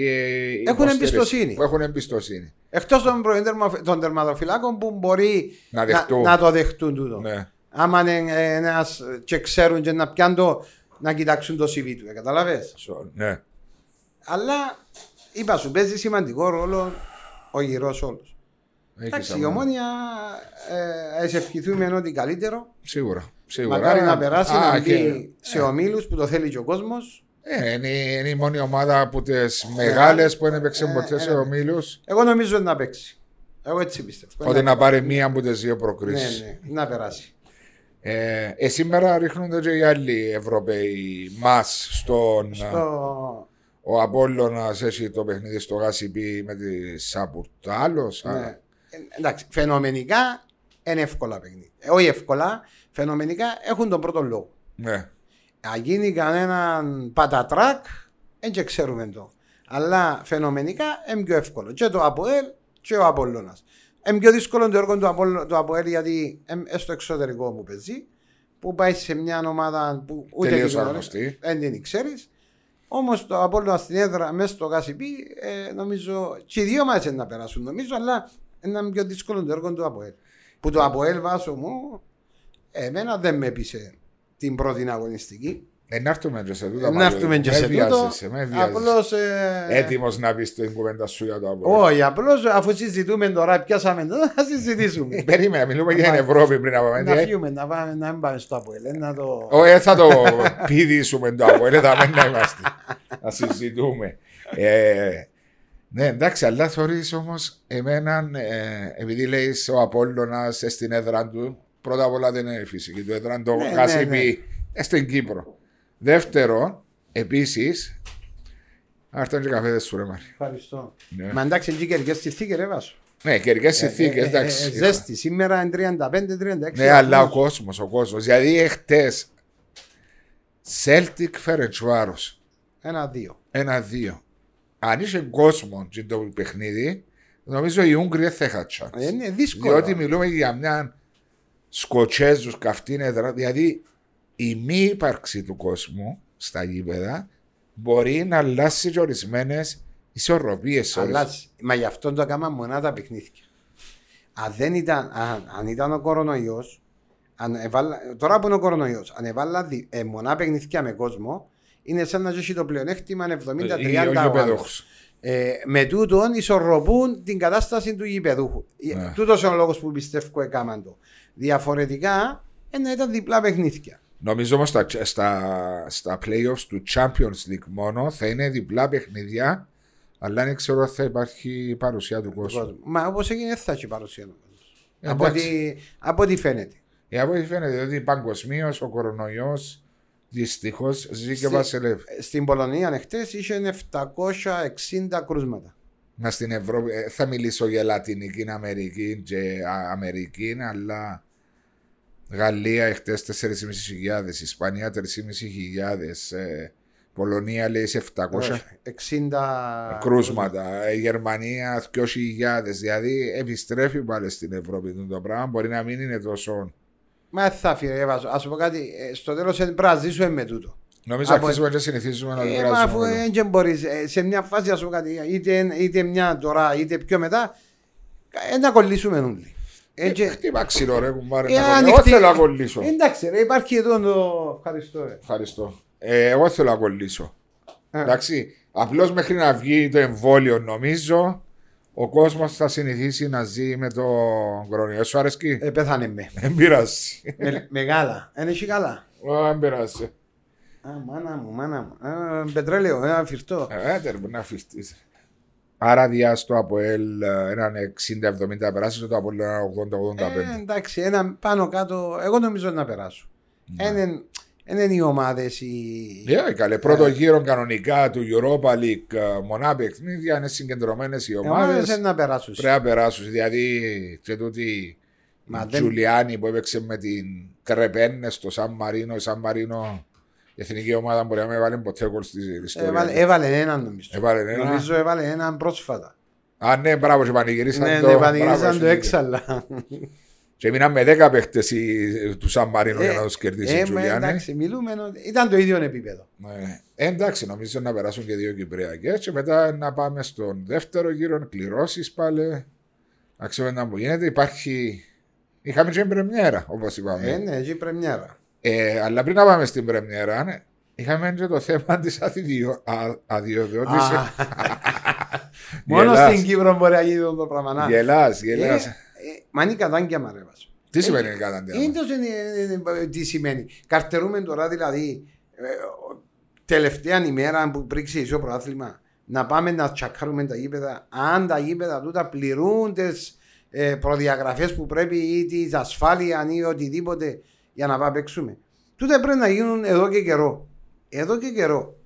ε, υποστηρίζουν, εμπιστοσύνη. Που έχουν εμπιστοσύνη. Εκτός των, πρώην τερμα- των τερματοφυλάκων που μπορεί Να δεχτούν. να, το δεχτούν τούτο. Ναι. Άμα είναι ένας και ξέρουν και να πιάνουν το, να κοιτάξουν το CV του. Καταλαβέ. So, ναι. Αλλά είπα σου, παίζει σημαντικό ρόλο ο γυρός όλος. Έχεις Εντάξει, η αμά- ομόνια ε, ας ευχηθούμε ό,τι καλύτερο. Σίγουρα. σίγουρα. Μακάρι να περάσει Α, να και- μπει σε ομίλους που το θέλει και ο κόσμος. Ε, είναι, είναι η μόνη ομάδα από τις μεγάλες που δεν έπαιξε Ε, ποτέ ε, σε ναι. ομίλους. Εγώ νομίζω να παίξει. Εγώ έτσι πιστεύω. Ότι να πάρει μία από τις δύο Ναι, προκρίσεις. ναι, να περάσει. Ε, ε, σήμερα ρίχνονται και οι άλλοι Ευρωπαίοι μας στον. Στο... Ο Απόλλωνας έχει το παιχνίδι στο Γάσιπι με τη Σαπουρτάλο. Ναι. Ε, εντάξει, φαινομενικά είναι εύκολα παιχνίδια. Ε, όχι εύκολα, φαινομενικά έχουν τον πρώτο λόγο. Ναι. Αν γίνει κανέναν πατατράκ, δεν και ξέρουμε το. Αλλά φαινομενικά είναι πιο εύκολο. Και το ΑΠΟΕΛ και ο Απόλλωνας. Είναι πιο δύσκολο το έργο του, Απόλλω- του ΑΠΟΕΛ γιατί είναι στο εξωτερικό που παίζει. Που πάει σε μια ομάδα που ούτε Τελείως την γνωρίζει, άγνωστη. Δεν την ξέρεις. Όμως το Απόλλωνα στην έδρα μέσα στο Γάσιπι, ε, νομίζω και οι δύο μάτσε να περάσουν νομίζω, αλλά είναι πιο δύσκολο το έργο του ΑΠΟΕΛ. Που το ΑΠΟΕΛ βάσο μου, εμένα δεν με έπεισε την πρώτη αγωνιστική. Ε, να έρθουμε και σε τούτα. Να έρθουμε και σε τούτο. Απλώ. Απλώς, ε, Έτοιμος να πεις την κουβέντα σου για το Απόλλωνα. Όχι, απλώς αφού συζητούμε τώρα, πιάσαμε το, θα συζητήσουμε. Περίμενα, μιλούμε για την Ευρώπη πριν από να μένα. φύγουμε, να πάμε, να μην πάμε στο Αποέλ. ε, Να το... Όχι, ε, θα το πηδήσουμε το Απόλλωνα, θα μην να είμαστε. Να συζητούμε. Ε, ναι, εντάξει, αλλά θεωρείς όμως εμέναν, ε, επειδή λέει ο Απόλλωνας ε, στην έδρα του, πρώτα απ' όλα δεν είναι φυσική του έδρα, το Ναι, ναι, Κασίπι ε, στην Κύπρο. Δεύτερον, επίσης, άρταν και καφέδες σου ρε Μάρη. Ευχαριστώ. Ναι. Μα εντάξει, εκεί κερκές στη θήκη ρε βάσο. Ναι, καιρικές συνθήκες, Ε, ε, εντάξει. ε, Ζέστη, σήμερα είναι 35-36. Ναι, αλλά ο κόσμος, ο κόσμος. Δηλαδή, εχθές, Celtic Φερετσβάρος. Ένα-δύο. Ένα-δύο. Αν είσαι κόσμος και το παιχνίδι, νομίζω οι Ούγγροι δεν θα είχαν chance. Ε, Είναι δύσκολο. Διότι μιλούμε για μια Σκοτσέζους καυτή έδρα. Δηλαδή η μη ύπαρξη του κόσμου στα γήπεδα μπορεί να αλλάξει και ορισμένες ισορροπίες. Αλλάζει. Μα γι' αυτό το έκανα μονά τα παιχνίδια. Αν, δεν ήταν, αν, αν ήταν ο κορονοϊός, τώρα που είναι ο κορονοϊός, αν έβαλα δι- ε, μονά παιχνίδια με κόσμο, είναι σαν να ζήσει το πλεονέκτημα 70-30 ο άλλος. Ε, με τούτον ισορροπούν την κατάσταση του γηπεδούχου. Ναι. Τούτος είναι ο λόγος που πιστεύω έκαναν το. Διαφορετικά, ε, να ήταν διπλά παιχνίδια. Νομίζω όμως στα, στα, στα playoffs του Champions League μόνο θα είναι διπλά παιχνίδια, αλλά δεν ξέρω αν θα υπάρχει παρουσία του κόσμου. Μα όπως έγινε, δεν θα έχει παρουσία. νομίζω. Ε, από, εντάξει. ό,τι, από ό,τι φαίνεται. Ε, από ό,τι φαίνεται ότι παγκοσμίως ο κορονοϊός δυστυχώς ζει και Στη- βασιλεύει. Στην Πολωνία χτες είχε 760 κρούσματα. Να στην Ευρώπη, ε, θα μιλήσω για Λατινική Αμερική και α, Αμερική, αλλά Γαλλία εχθές 4.500, Ισπανία 3.500, ε, Πολωνία λέει σε 700 60 κρούσματα. Η Γερμανία 2.000. Δηλαδή επιστρέφει πάλι στην Ευρώπη το πράγμα. Μπορεί να μην είναι τόσο. Μα δεν θα φύγει, έβαζω. Α σου πω κάτι, ε, στο τέλος πρέπει να ζήσουμε με τούτο. Νομίζω Από- αρχίζουμε να συνηθίζουμε να το Ε, μα αφού περάσουμε. δεν μπορείς, ε, σε μια φάση, ας πούμε κάτι, είτε, είτε μια τώρα, είτε πιο μετά, ε, να κολλήσουμε όλοι. Ε, και- Χτύπα ξύλο ρε κουμπάρε. ε, να κολλήσω. Εγώ ανοιχτή- θέλω να κολλήσω. Εντάξει, ρε, υπάρχει εδώ το. Ευχαριστώ. ρε. Ευχαριστώ. Ε, εγώ θέλω να κολλήσω. Ε. Εντάξει. Απλώς μέχρι να βγει το εμβόλιο, νομίζω, ο κόσμος θα συνηθίσει να ζει με το κορονοϊό. Σου αρέσκει; Ε, πέθανε με. Δεν πειράζει. Με- Μεγάλα. Δεν έχει καλά. Ω, Δεν πειράζει. Α, μάνα μου, μάνα μου. Α, πετρέλαιο, ένα φυρτό. Ε, Έτερ, μπορεί να αφιστείς. Άρα διάστο από ελ ε, έναν 60-70 περάσει το από ένα 80-85. Ε, εντάξει, ένα πάνω κάτω, εγώ νομίζω να περάσω. Δεν είναι οι ομάδες οι. Ε, καλέ, πρώτο γύρο κανονικά του Europa League, ε, μονά παιχνίδια, είναι συγκεντρωμένες οι Οι ομάδες ομάδες. να περάσουν. Πρέπει να περάσουν. Δηλαδή, και τούτη Μα η δεν- Τζουλιάνη που έπαιξε με την Τρεπένε στο Σαν Μαρίνο, η Σαν Μαρίνο, η εθνική ομάδα μπορεί να μην έβαλε ποτέ γκολ στη ιστορία. Έβαλε, της. έβαλε έναν νομίζω. Έβαλε ένα. Νομίζω έβαλε έναν πρόσφατα. Α, ναι, μπράβο, και πανηγυρίσαν Ναι, το. ναι, μπράβο, πανηγύρισαν έχει το δίκιο. έξαλα. Και μείναν με 10 παίχτες του Σαν Μαρίνο για Ε, να τους κερδίσει η ε, μα Τζουλιάνη. εντάξει, μιλούμε. ότι Ήταν το ίδιο επίπεδο. Ναι. Ε, εντάξει, νομίζω να περάσουν και δύο Κυπριακές και μετά να πάμε στον δεύτερο γύρο, κληρώσεις πάλι. Να ξέρουμε να μου γίνεται. Υπάρχει. Είχαμε και την πρεμιέρα, όπως είπαμε. Ε, ναι, εκεί πρεμιέρα. Ε, αλλά πριν να πάμε στην πρεμιέρα, ναι, είχαμε και το θέμα της αδειοδότησης. Α, Μόνο στην Κύπρο μπορεί να γίνει το πράγμα. να. Γελάς, Ε, γελάς. ε, Μα είναι κατάγκια μας ρε βάζω. Τι σημαίνει κατάντια. Είναι τόσο είναι- είναι- τι σημαίνει. Καρτερούμε τώρα δηλαδή ε, τελευταία ημέρα που πρίξει ισό πρωτάθλημα να πάμε να τσακάρουμε τα γήπεδα αν τα γήπεδα τούτα πληρούν τις ε, προδιαγραφές που πρέπει ή τη ασφάλεια ή οτιδήποτε για να πάμε να παίξουμε. Τούτα πρέπει να γίνουν εδώ και καιρό. Εδώ και καιρό.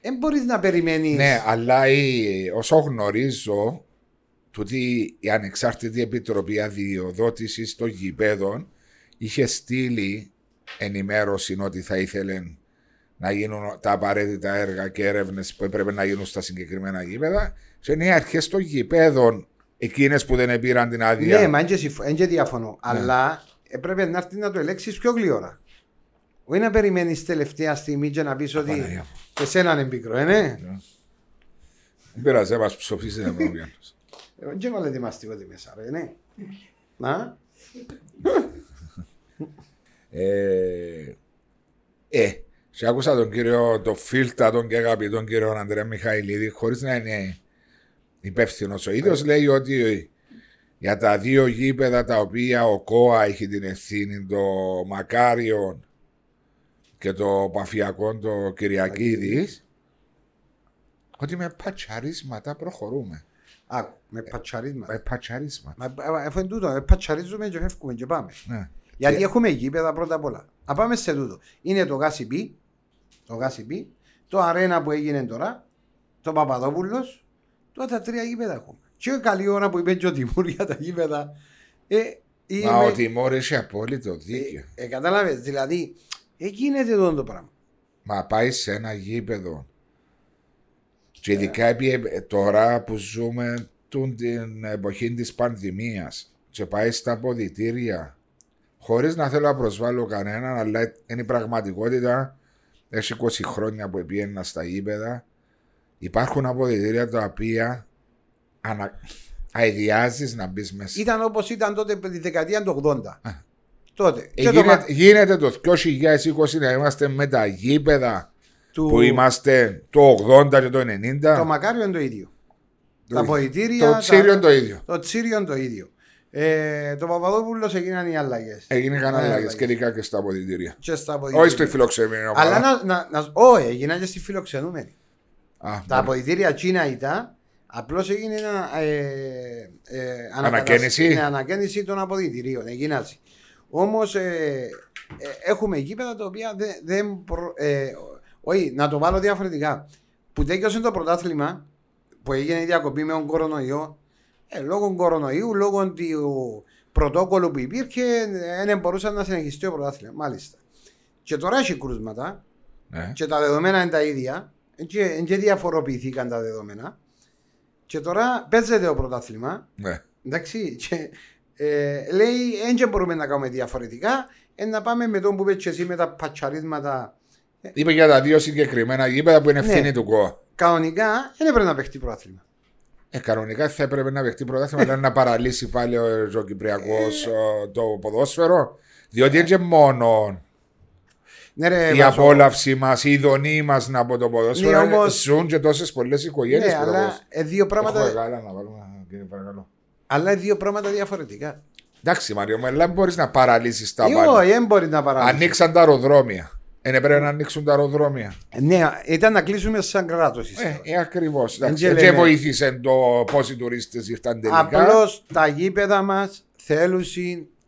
Δεν μπορείς να περιμένεις. Ναι, αλλά η, όσο γνωρίζω, τούτη η Ανεξάρτητη Επιτροπή Αδειοδότησης των Γηπέδων είχε στείλει ενημέρωση ότι θα ήθελε να γίνουν τα απαραίτητα έργα και έρευνες που έπρεπε να γίνουν στα συγκεκριμένα γήπεδα. Και είναι οι αρχές των γηπέδων εκείνες που δεν πήραν την άδεια. Ναι, μα δεν και διαφωνώ. Ναι. Αλλά έπρεπε να έρθει να το ελέγξει πιο γλυόρα. Όχι να περιμένεις τελευταία στιγμή και να πεις ότι Παναγία και σένα είναι πικρό, ε, ναι. Δεν πειράζει, μας ψοφίσει δεν πρόβλημα. Εγώ δεν βάλε ετοιμαστικό τη μέσα, ρε, ναι. Να, Ε, ε, και άκουσα τον κύριο, τον φίλτα, τον και αγαπητόν κύριο Αντρέα Μιχαηλίδη, χωρίς να είναι υπεύθυνος ο ίδιος, λέει ότι για τα δύο γήπεδα τα οποία ο ΚΟΑ έχει την ευθύνη, το Μακάριον και το Παφιακό, το Κυριακίδης, ότι με πατσαρίσματα προχωρούμε. άκου, με πατσαρίσμα. Με πατσαρίσματα. Μα, ε, Αφού είναι τούτο, ε, πατσαρίζουμε και φεύγουμε και πάμε. Ναι. Γιατί Και- έχουμε γήπεδα πρώτα απ' όλα. Να πάμε σε τούτο. Είναι το ΓΑΣΙΠ, το ΓΑΣΙΠ, το αρένα που έγινε τώρα, το Παπαδόπουλος, τώρα τα τρία γήπεδα έχουμε. Και καλή ώρα που είπε και ο Τιμούρ για τα γήπεδα. Ε, είμαι- Μα ο Τιμόρ έχει απόλυτο δίκιο. ε, ε, κατάλαβες, δηλαδή, ε, γίνεται εδώ το πράγμα. Μα πάει σε ένα γήπεδο. Και ειδικά επί- ε, τώρα που ζούμε τούν την εποχή της πανδημίας και πάει στα αποδητήρια χωρίς να θέλω να προσβάλλω κανέναν αλλά είναι η πραγματικότητα έχει 20 χρόνια που πήγαινα στα γήπεδα υπάρχουν αποδητήρια τα οποία ανα... αειδιάζεις να μπεις μέσα. Ήταν όπως ήταν τότε τη δεκαετία του 80. τότε. Ε, Και το γίνεται, μα- γίνεται το 2020 να είμαστε με τα γήπεδα του- που είμαστε το 80 και το 90. Το μακάριο είναι το ίδιο. Το τα ίδιο. αποδητήρια. Το τσίριο είναι τα... το ίδιο. το τσίριο είναι το ίδιο. Ε, το Παπαδόπουλος έγιναν οι αλλαγές. Έγινε Ναι, κανένα αλλαγές αλλαγές. και ειδικά και στα αποδητήρια. Και στα αποδητήρια. Όχι στο φιλοξενούμενο. Αλλά να, να, να, όχι, έγιναν και στη φιλοξενούμενη. Α, Τα μπορεί. αποδητήρια Τσίνα ήταν, απλώς έγινε ένα, ε, ε, ανακατασ- Ανακαίνιση. ναι, ανακαίνιση των αποδητηρίων. Έγινε Όμως ε, ε, έχουμε γήπεδα τα οποία δεν. δεν προ- ε, όχι, να το βάλω διαφορετικά. Που τέλειωσε το πρωτάθλημα, που έγινε η διακοπή με τον κορονοϊό, ε, λόγω κορονοϊού, λόγω του πρωτόκολλου που υπήρχε, δεν μπορούσαν να συνεχιστεί το πρωτάθλημα. Μάλιστα. Και τώρα έχει κρούσματα Ναι. και τα δεδομένα είναι τα ίδια και, και διαφοροποιηθήκαν τα δεδομένα και τώρα παίζεται το πρωτάθλημα Ναι. εντάξει και ε, λέει δεν μπορούμε να κάνουμε διαφορετικά ε, να πάμε με τον που είπες και εσύ με τα πατσαρίσματα Είπε για τα δύο συγκεκριμένα γήπεδα που είναι ευθύνη Ναι. του ΚΟ. κανονικά δεν έπρεπε να παιχτεί πρωτάθλημα Ε, κανονικά θα έπρεπε να παιχτεί πρωτάθλημα, αλλά να παραλύσει πάλι ο, ο Κυπριακός Ε. το ποδόσφαιρο. Διότι είναι και μόνο ναι, ρε, η Βάσο. απόλαυση μας, η ειδονή μας από το ποδόσφαιρο. Ναι, όμως- Ζουν και τόσες πολλές οικογένειες ναι, αλλά ε, δύο πράγματα, Έχω γάλα να βάλουμε, κύριε παρακαλώ. αλλά δύο πράγματα διαφορετικά Εντάξει, Μάριο, μου, αλλά μπορείς να παραλύσεις τα Ε, πάντα. όχι, δεν μπορεί να παραλύσεις Ανοίξαν τα αεροδρόμια. Ε, πρέπει να ανοίξουν τα αεροδρόμια. ναι, ήταν να κλείσουμε σαν κράτος. Ε, ε ακριβώς. Δεν Και λέμε- βοήθησε το πόσοι τουρίστες ήρθαν τελικά. Απλώς τα γήπεδα μας θέλουν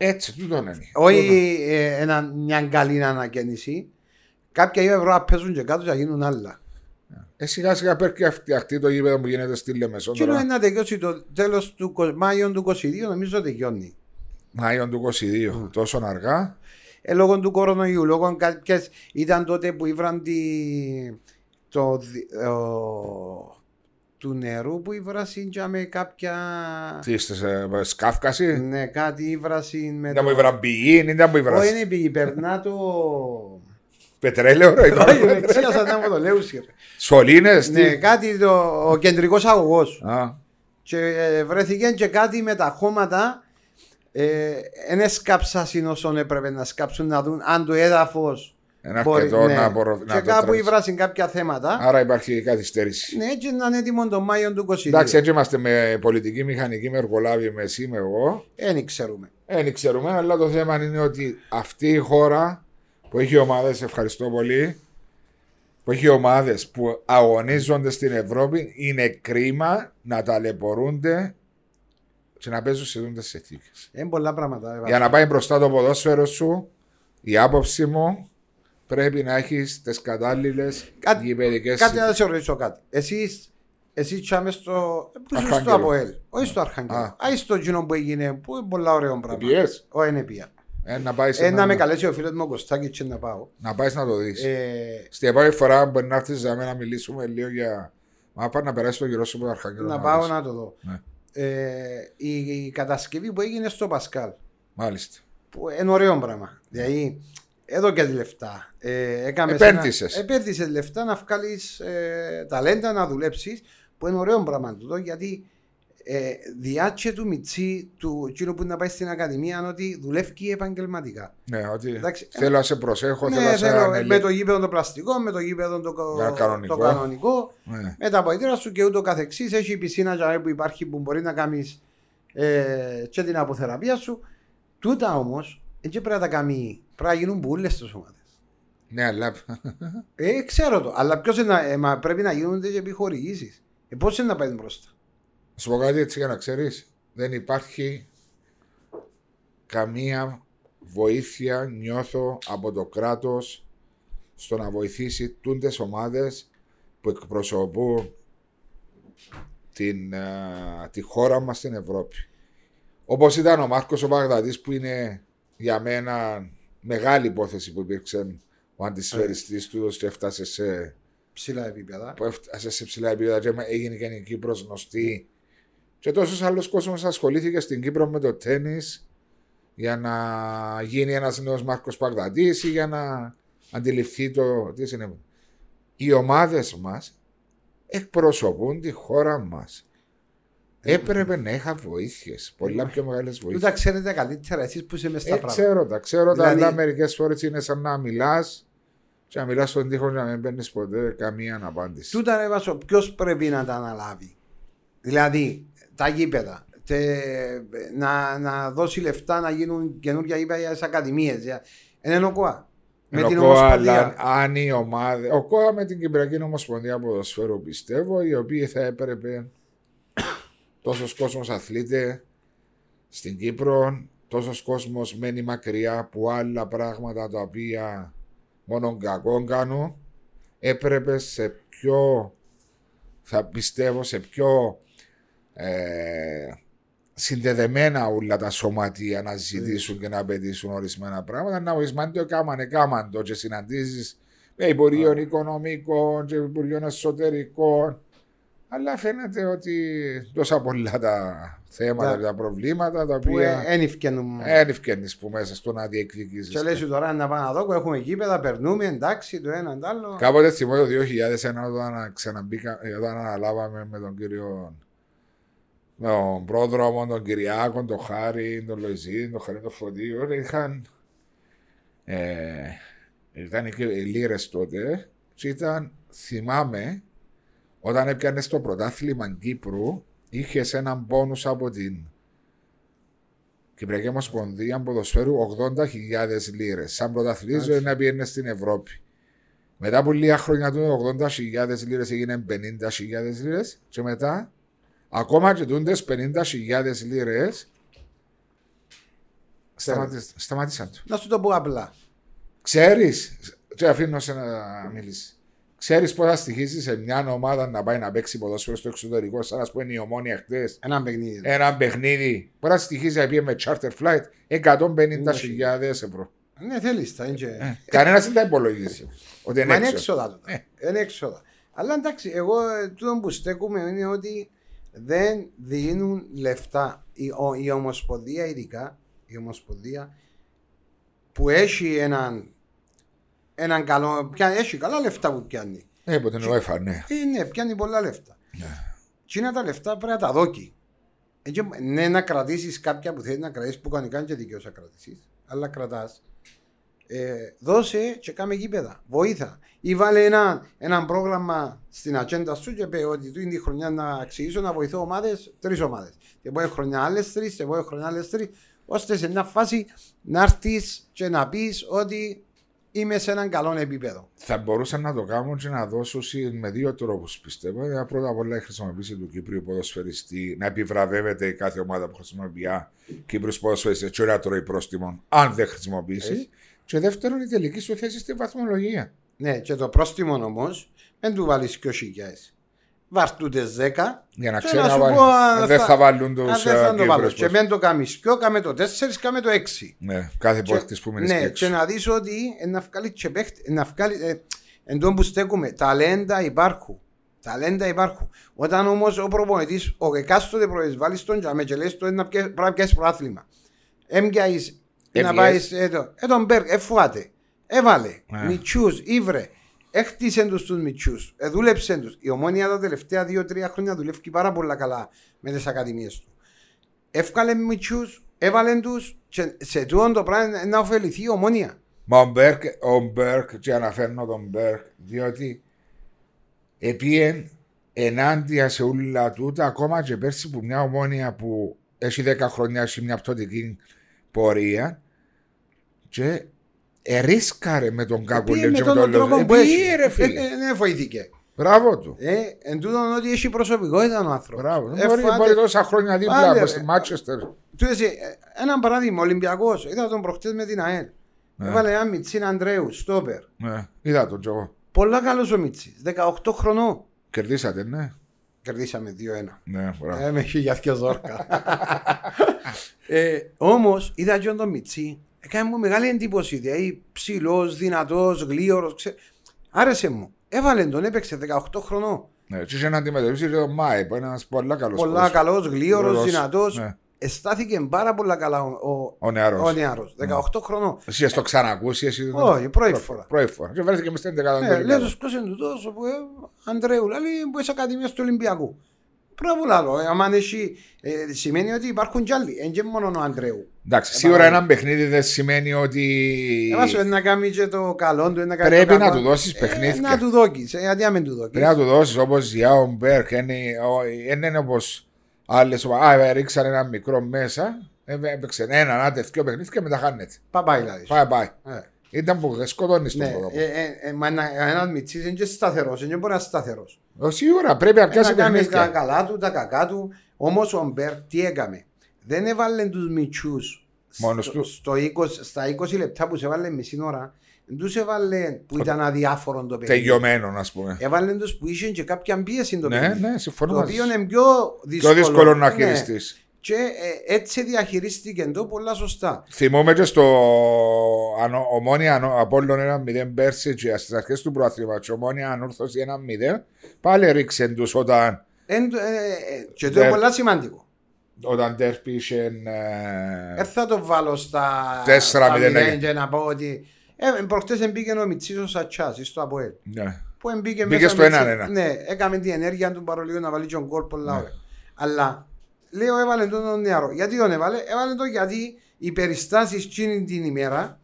Έτσι, τούτο είναι. όχι ε, ένα, μια καλή ανακαίνιση. Κάποια γήπεδα να παίζουν και κάτω και να γίνουν άλλα. Ε, σιγά σιγά πρέπει και φτιαχτεί το γήπεδο που γίνεται στη Λεμεσό. Και τώρα. είναι να τελειώσει το τέλος του κο- Μάιο του 22, νομίζω τελειώνει. Μάιο του 22. Τόσο αργά. Ε, λόγω του κορονοϊού, λόγω κάποιες ήταν τότε που ήβραν τη, το, δι- ο- του νερού που ήβρασαν και με κάποια. Τι είστε σε σκάφκαση; Ναι, κάτι ήβρασαν με. Δεν το- μου ήβρα πηγή, δεν μου Όχι, ήβρα είναι πήγη, περνά το. πετρέλαιο. ρε, Όχι, είπα. δεξιά σαν να μου το λέω. σιρ. Σωλήνες, τι; Ναι, κάτι το, ο κεντρικός αγωγός. Α, Και ε, βρέθηκε και κάτι με τα χώματα. Δεν έσκαψαν όσον έπρεπε να σκάψουν να δουν αν το έδαφο. Είναι αρκετό να απορροφ- Και να το κάπου τρέξεις. ήβρασαν κάποια θέματα. Άρα υπάρχει καθυστέρηση. Ναι, έτσι να είναι έτοιμο το Μάιο του 22. Εντάξει, έτσι είμαστε με πολιτική μηχανική, με εργολάβη, με εσύ, με εγώ. Δεν ξέρουμε. Δεν ξέρουμε, αλλά το θέμα είναι ότι αυτή η χώρα που έχει ομάδες, ευχαριστώ πολύ, που έχει ομάδες που αγωνίζονται στην Ευρώπη, είναι κρίμα να ταλαιπωρούνται και να παίζουν σε δούντες συνθήκες. Είναι πολλά πράγματα. ε, Για να πάει μπροστά το ποδόσφαιρο σου, η άποψη μου πρέπει να έχεις τις κατάλληλες Κάτι- γηπαιδικές Κάτι να σε ρωτήσω κάτι. Εσεί εσύ τσάμε στο. Πού είσαι στο Αρχάγγελο. Αποέλ. Όχι στο Αρχάγγελο. Α. Α, στο κοινό που έγινε. Που είναι πολλά ωραίο πράγμα. Πιες. Όχι, είναι πια. Ε, να πάεις Ε, να να, με καλέσει ο φίλος μου ο Κωστάκης και να πάω. να, πάεις να το δεις. Ε, Στην επόμενη φορά μπορεί να έρθεις για μένα να μιλήσουμε λίγο για. Μα πάει να περάσει το γυρό σου από το Αρχάγγελο. να δεις. πάω να το δω. Ναι. Ε, η, η κατασκευή που έγινε στο Πασκάλ. Μάλιστα. Που είναι ωραίο πράγμα. Δηλαδή, εδώ και λεφτά. Ε, έκαμε Επένδυσες. Επένδυσε λεφτά να βγάλεις ε, ταλέντα, να δουλέψεις. Που είναι ωραίο πράγμα τούτο γιατί ε, διάτσε του μιτσί του εκείνου που να πάει στην Ακαδημία είναι ότι δουλεύει επαγγελματικά. Ναι, ότι Εντάξει. θέλω να σε προσέχω, θέλω Ναι, να σε θέλω, ανελ- με το γήπεδο το πλαστικό, με το γήπεδο το, Για κανονικό. το κανονικό, Ναι. με τα ποητήρα σου και ούτω καθεξής. Έχει πισίνα για που υπάρχει που μπορεί να κάνεις ε, και την αποθεραπεία σου. Τούτα όμως, δεν πρέπει να τα κάνει. Πρέπει να γίνουν μπουλέ στις ομάδες. ναι, αλλά Ε, ξέρω το. Αλλά ποιος ε, μα πρέπει να γίνονται και επιχορηγήσεις. Ε, Πώς είναι να πάει μπροστά; σου πω κάτι έτσι για να ξέρεις. Δεν υπάρχει καμία βοήθεια νιώθω από το κράτος στο να βοηθήσει τούντες ομάδες που εκπροσωπούν την, ε, τη χώρα μας στην Ευρώπη. Όπως ήταν ο Μάρκος ο Παγδατής που είναι για μένα μεγάλη υπόθεση που υπήρξε ο αντισφαιριστής του και έφτασε σε, Ψηλά επίπεδα. που έφτασε σε ψηλά επίπεδα και έγινε και η Κύπρος γνωστή και τόσος άλλος κόσμος ασχολήθηκε στην Κύπρο με το τέννις για να γίνει ένας νέος Μάρκος Παγδατής ή για να αντιληφθεί το τι συνέβη. Οι ομάδες μας εκπροσωπούν τη χώρα μας. Έπρεπε να είχα βοήθειες, πολλά πιο μεγάλες Τούτα βοήθειες. ξέρετε καλύτερα εσείς που είστε μες στα Ε, πράγματα. ξέρω τα, ξέρω τα, Δηλαδή- αλλά μερικές φορές είναι σαν να μιλάς και να μιλάς στον τοίχο να μην παίρνεις ποτέ καμία απάντηση. Τούτα ρε Βάσο, ποιος πρέπει να τα αναλάβει; Δηλαδή, τα γήπεδα. Τε, να, να δώσει λεφτά να γίνουν καινούργια γήπεδα για τις ακαδημίες. Είναι ο ΚΟΑ. Με Ενώ την ο ΚΟΑ, Ομοσπονδία. αλλά αν η ομάδα. Ο ΚΟΑ με την Κυπριακή Ομοσπονδία Ποδοσφαίρου πιστεύω, οι οποίοι θα έπρεπε τόσος κόσμος αθλείται στην Κύπρο, τόσος κόσμος μένει μακριά από άλλα πράγματα τα οποία μόνο κακό κάνουν. Έπρεπε σε πιο. Θα πιστεύω σε πιο ε, συνδεδεμένα όλα τα σωματεία να ζητήσουν και να απαιτήσουν ορισμένα πράγματα. Να ορισμάνε το έκαναν, έκαναν το και συναντήσεις με Υπουργείων Οικονομικών και Υπουργείων Εσωτερικών. Αλλά φαίνεται ότι τόσα πολλά τα θέματα, Ναι. τα προβλήματα τα Που οποία δεν ευκαινούν. δεν ευκαινείς που μέσα στο να διεκδικήσεις. Και λέει σου τώρα να πάμε να δω, έχουμε γήπεδα, περνούμε, εντάξει, το ένα το άλλο. Κάποτε θυμώ το 2001 όταν ξαναμπήκα, ε, όταν αναλάβαμε με τον κύριο τον πρόδρομο, τον Κυριάκο, τον Χάρη, τον Λοϊζή, τον Χαρή, τον Φωτίο, είχαν ε, ήταν και οι λίρες τότε και ήταν, θυμάμαι, όταν έπιανες στο πρωτάθλημα Κύπρου, είχες έναν πόνους από την Κυπριακή Ομοσπονδία Ποδοσφαίρου 80.000 λίρες. Σαν πρωταθλητή ζωή να πήγαινες στην Ευρώπη. Μετά από λίγα χρόνια του 80.000 λίρες έγινε 50.000 λίρες και μετά ακόμα και τούντες 50.000 λίρες σταμάτησαν το. Να σου το πω απλά. Ξέρεις, και αφήνω σε να μιλήσεις. Ξέρεις πώς θα στοιχήσει σε μια ομάδα να πάει να παίξει ποδόσφαιρο στο εξωτερικό, σαν να πούμε η ομόνια χτες; Ένα παιχνίδι. Ένα παιχνίδι. Μπορεί να στοιχίζει να πει με charter flight 150.000 ευρώ. Ναι, θέλεις τα. είναι- Κανένας δεν τα υπολογίζει. Ότι Μα είναι είναι έξω. έξοδα του. Ε. Είναι έξοδα. Αλλά εντάξει, εγώ ε, τούτο που στέκουμε είναι ότι δεν δίνουν λεφτά. Η, ο- η Ομοσπονδία ειδικά, η Ομοσπονδία που έχει έναν, έναν καλό, πια, έχει καλά λεφτά που πιάνει. Ε, από την UEFA, ναι. Ε, ναι, πιάνει πολλά λεφτά. Τι είναι τα λεφτά πρέπει να τα δόκει. Ε, και ναι, να κρατήσεις κάποια που θέλεις να κρατήσεις που κανονικά είναι και δικαίω να κρατήσεις, αλλά κρατάς. Ε, δώσε και κάμε γήπεδα. Βοήθα. Ή βάλε ένα, ένα πρόγραμμα στην ατζέντα σου και πει ότι τούτη τη χρονιά να αξιήσω να βοηθώ ομάδες, τρεις ομάδες. Και επόμενη χρονιά άλλες τρεις, και επόμενη χρονιά άλλες τρεις, ώστε σε μια φάση να έρθεις και να πεις ότι είμαι σε έναν καλό επίπεδο. Θα μπορούσαν να το κάνουν και να δώσουν με δύο τρόπους πιστεύω. Ε, Πρώτα απ' όλα η χρησιμοποίηση του Κύπριου ποδοσφαιριστή να επιβραβεύεται η κάθε ομάδα που χρησιμοποιεί Κύπριου ποδοσφαιριστέ και να τρώει πρόστιμο αν δεν χρησιμοποιήσεις. Έτσι. Και δεύτερον, η τελική σου θέση στη βαθμολογία. Ναι, και το πρόστιμο όμως δεν του βάλεις και χιλιάδε. Βαρτούτε 10. Για να Και ξέρει να να σου βάλει. πω, αν Δεν θα- θα βάλουν τους Αν δεν θα το βάλω. Και Κύπριου. μεν το κάμε σκιο, κάμε το 4, κάμε το 6. Ναι, κάθε πόλη που μείνει ναι, και έξω. να δεις ότι ε, να βγάλει και παίχτη, να βγάλει, ε, εν τω που στέκουμε, ταλέντα υπάρχουν. Ταλέντα υπάρχουν. Όταν όμως ο προπονητής, ο εκάστοτε προπονητής, βάλει τον τζαμέ και λέει το να πιέ- πρέπει να πιάσεις προάθλημα. Έμπιαεις να Έβγες. πάεις εδώ. Ε, τον Μπέρκ, εφουάτε. Έβαλε. Ναι. Μιτσού, ήβρε. Έχτισε τους τους μιτσού. Ε, δούλεψε τους. Η ομόνια τα τελευταία 2-3 χρόνια δουλεύει πάρα πολύ καλά με τις ακαδημίες του. Εύκαλε μιτσού, έβαλε τους και σε τούτο το πράγμα να ωφεληθεί η ομόνια. Μα ο Μπέρκ, ο Μπέρκ, και αναφέρνω τον Μπέρκ, διότι επίεν ενάντια σε όλα τούτα, ακόμα και πέρσι που μια ομόνια που έχει 10 χρόνια, έχει μια πτωτική πορεία και ερίσκαρε με τον Πήγε Κακουλέ με και με τον τον τρόπο Λόζο. που έχει. Ε, ρε φίλε. Ε, ε, Ναι, βοηθήκε. Μπράβο του. Ε, εν τούτον ότι έχει προσωπικότητα ο άνθρωπος. Μπράβο. Δεν μπορεί, μπορεί τόσα χρόνια δίπλα Πάλι, από ρε. στη Μάτσεστερ. Του έτσι, ε, ένα παράδειγμα, ο Ολυμπιακός, είδα τον προχτές με την ΑΕΛ. Ναι. Έβαλε ένα Μιτσίν Αντρέου, στόπερ. Ναι, είδα τον Τζογό. Πολλά καλός ο Μιτσί, 18 χρονών. Κερδίσατε, ναι. Κερδίσαμε 2-1. Ναι, μπράβο. Ε, με χιλιάδια ζόρκα. ε, Όμως είδα και τον Μιτσί, έκανε μου μεγάλη εντύπωση. Δηλαδή ψηλός, δυνατός, γλίωρο. Ξε... Άρεσε μου. Έβαλε τον, έπαιξε 18 χρονών. Ναι, και είχε να αντιμετωπίσει τον Μάη, που είναι ένας πολύ καλός Πολλά ποδοσφαιριστής. καλός, γλίωρο, Γλίωρος, δυνατός. ναι. Αισθάθηκε πάρα πολλά καλά ο, ο, Ο νεαρός. ο νεαρός, 18 χρονών. Εσύ hast το ξανακούσει, εσύ δεν το- Όχι, πρώτη φορά. Πρώτη φορά. Και βρέθηκε μες στην δεκάδα του Ε, λέω Ολυμπιακού. τους ποιος είναι τούτος, όπου, ε, Αντρέου, λέει, που είσαι ακαδημίας του Ολυμπιακού. Μπράβο λάλο, ε, άμα έχει, ε, σημαίνει ότι υπάρχουν κι άλλοι, δεν και μόνο ο Αντρέου. Εντάξει, σίγουρα ένα παιχνίδι δεν σημαίνει ότι. Έβασε να κάνει και το καλό του, να κάνει Πρέπει το να κακό. του δώσεις Ε, παιχνίδια. Να του δώκεις, ε, γιατί να μην του δώκεις; Πρέπει να του δώσεις όπως για ο Μπέρκ. Δεν είναι όπως άλλες. Α, ρίξαν ένα μικρό μέσα. ε, Έπαιξε ένα, ένα τέτοιο παιχνίδι και μετά χάνεται. Παπάει δηλαδή. Πάει, πάει. Ε, Ήταν που σκοτώνεις τον Ναι, κόσμο. ε, ε, ε, μα ένα- ένας μητσής είναι και σταθερός, δεν μπορεί να είναι σταθερός. Ε, Σίγουρα πρέπει να Ε, πιάσει Να κάνεις τα παιχνίδια. καλά του, τα κακά του. Όμως ο Μπέρ τι έκαμε; Δεν έβαλε τους μυτσού Μόνος στο, του. στο 20, στα 20 λεπτά που σε έβαλε μισή ώρα. Δεν τους έβαλε που ήταν αδιάφορο το παιχνίδι. Τελειωμένο, ας πούμε. Έβαλε τους που είχε και κάποια πίεση το Ναι, παιχνίδι. ναι, συμφωνώ. Το μαζί οποίο σου. είναι πιο δύσκολο. Πιο δύσκολο να Ναι. Χειριστεί. Και ε, έτσι διαχειρίστηκε το πολλά σωστά. Θυμόμαι και στο ανώ- Ομόνια ανώ- Απόλλων 1-0 πέρσι και στις αρχές του προαθλήματος και Ομόνια Ανόρθωση 1-0 πάλι ρίξε τους όταν, Εν, ε, ε, και το Ναι. είναι πολλά σημαντικό. όταν τέρπι είχε Δεν ε, θα το βάλω στα, Τέσσερα στα μηδέν, μηδέν ναι. και να πω ότι. Ε, προχτές εμπήκε ο Μιτσής ο Σατσάς στο Αποέλ. ναι. Που εμπήκε Μπήκε μέσα στο με έναν τσι- ένα. Ναι, έκαμε την ενέργεια του παρολίγου να βάλει τον κόλ πολλά Ναι. ωραία. Αλλά λέω έβαλε τον τον νεαρό. Γιατί τον έβαλε, έβαλε τον γιατί οι περιστάσεις εκείνη την ημέρα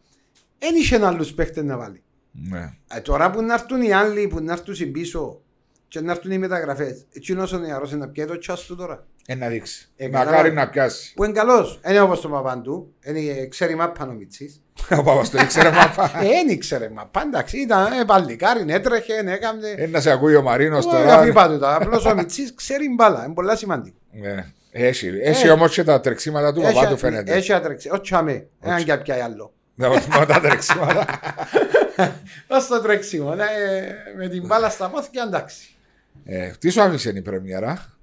δεν είχε άλλους παίχτες να βάλει. ναι. Ε, τώρα που να έρθουν οι άλλοι που να έρθουν πίσω και να έρθουν οι μεταγραφές, εκείνος ο νεαρός είναι να πιέει το τσάς του τώρα. Ε, να δείξει. Ε, Μακάρι καλά. να πιάσει. Που είναι καλός. Δεν είναι όπως τον Παπαντού. Είναι, ξέρει μάπα ο Μιτσής. Ο Παπας το ήξερε μαπά. Ε, δεν ήξερε μάπα. Εντάξει, ήταν ε, παλικάρι, έτρεχε, έκανε. Ε, να σε ακούει ο Μαρίνος Όχι, τώρα. αφή πάτε τώρα. Απλώς ο Μιτσής ξέρει μπάλα. Είναι πολλά σημαντικό. Ναι. Έχει, έχει Ε. όμως και τα τρεξίματα του παπά του φαίνεται. Έχει ατρέξει. Όχι αμέ. Έναν και πια άλλο. Να βοηθούμε τα τρεξίματα. Ως το τρέξιμο. ναι, ε, Με την μπάλα στα πόθηκια εντάξει. Ε, Τι σου άφησε η πρεμιέρα;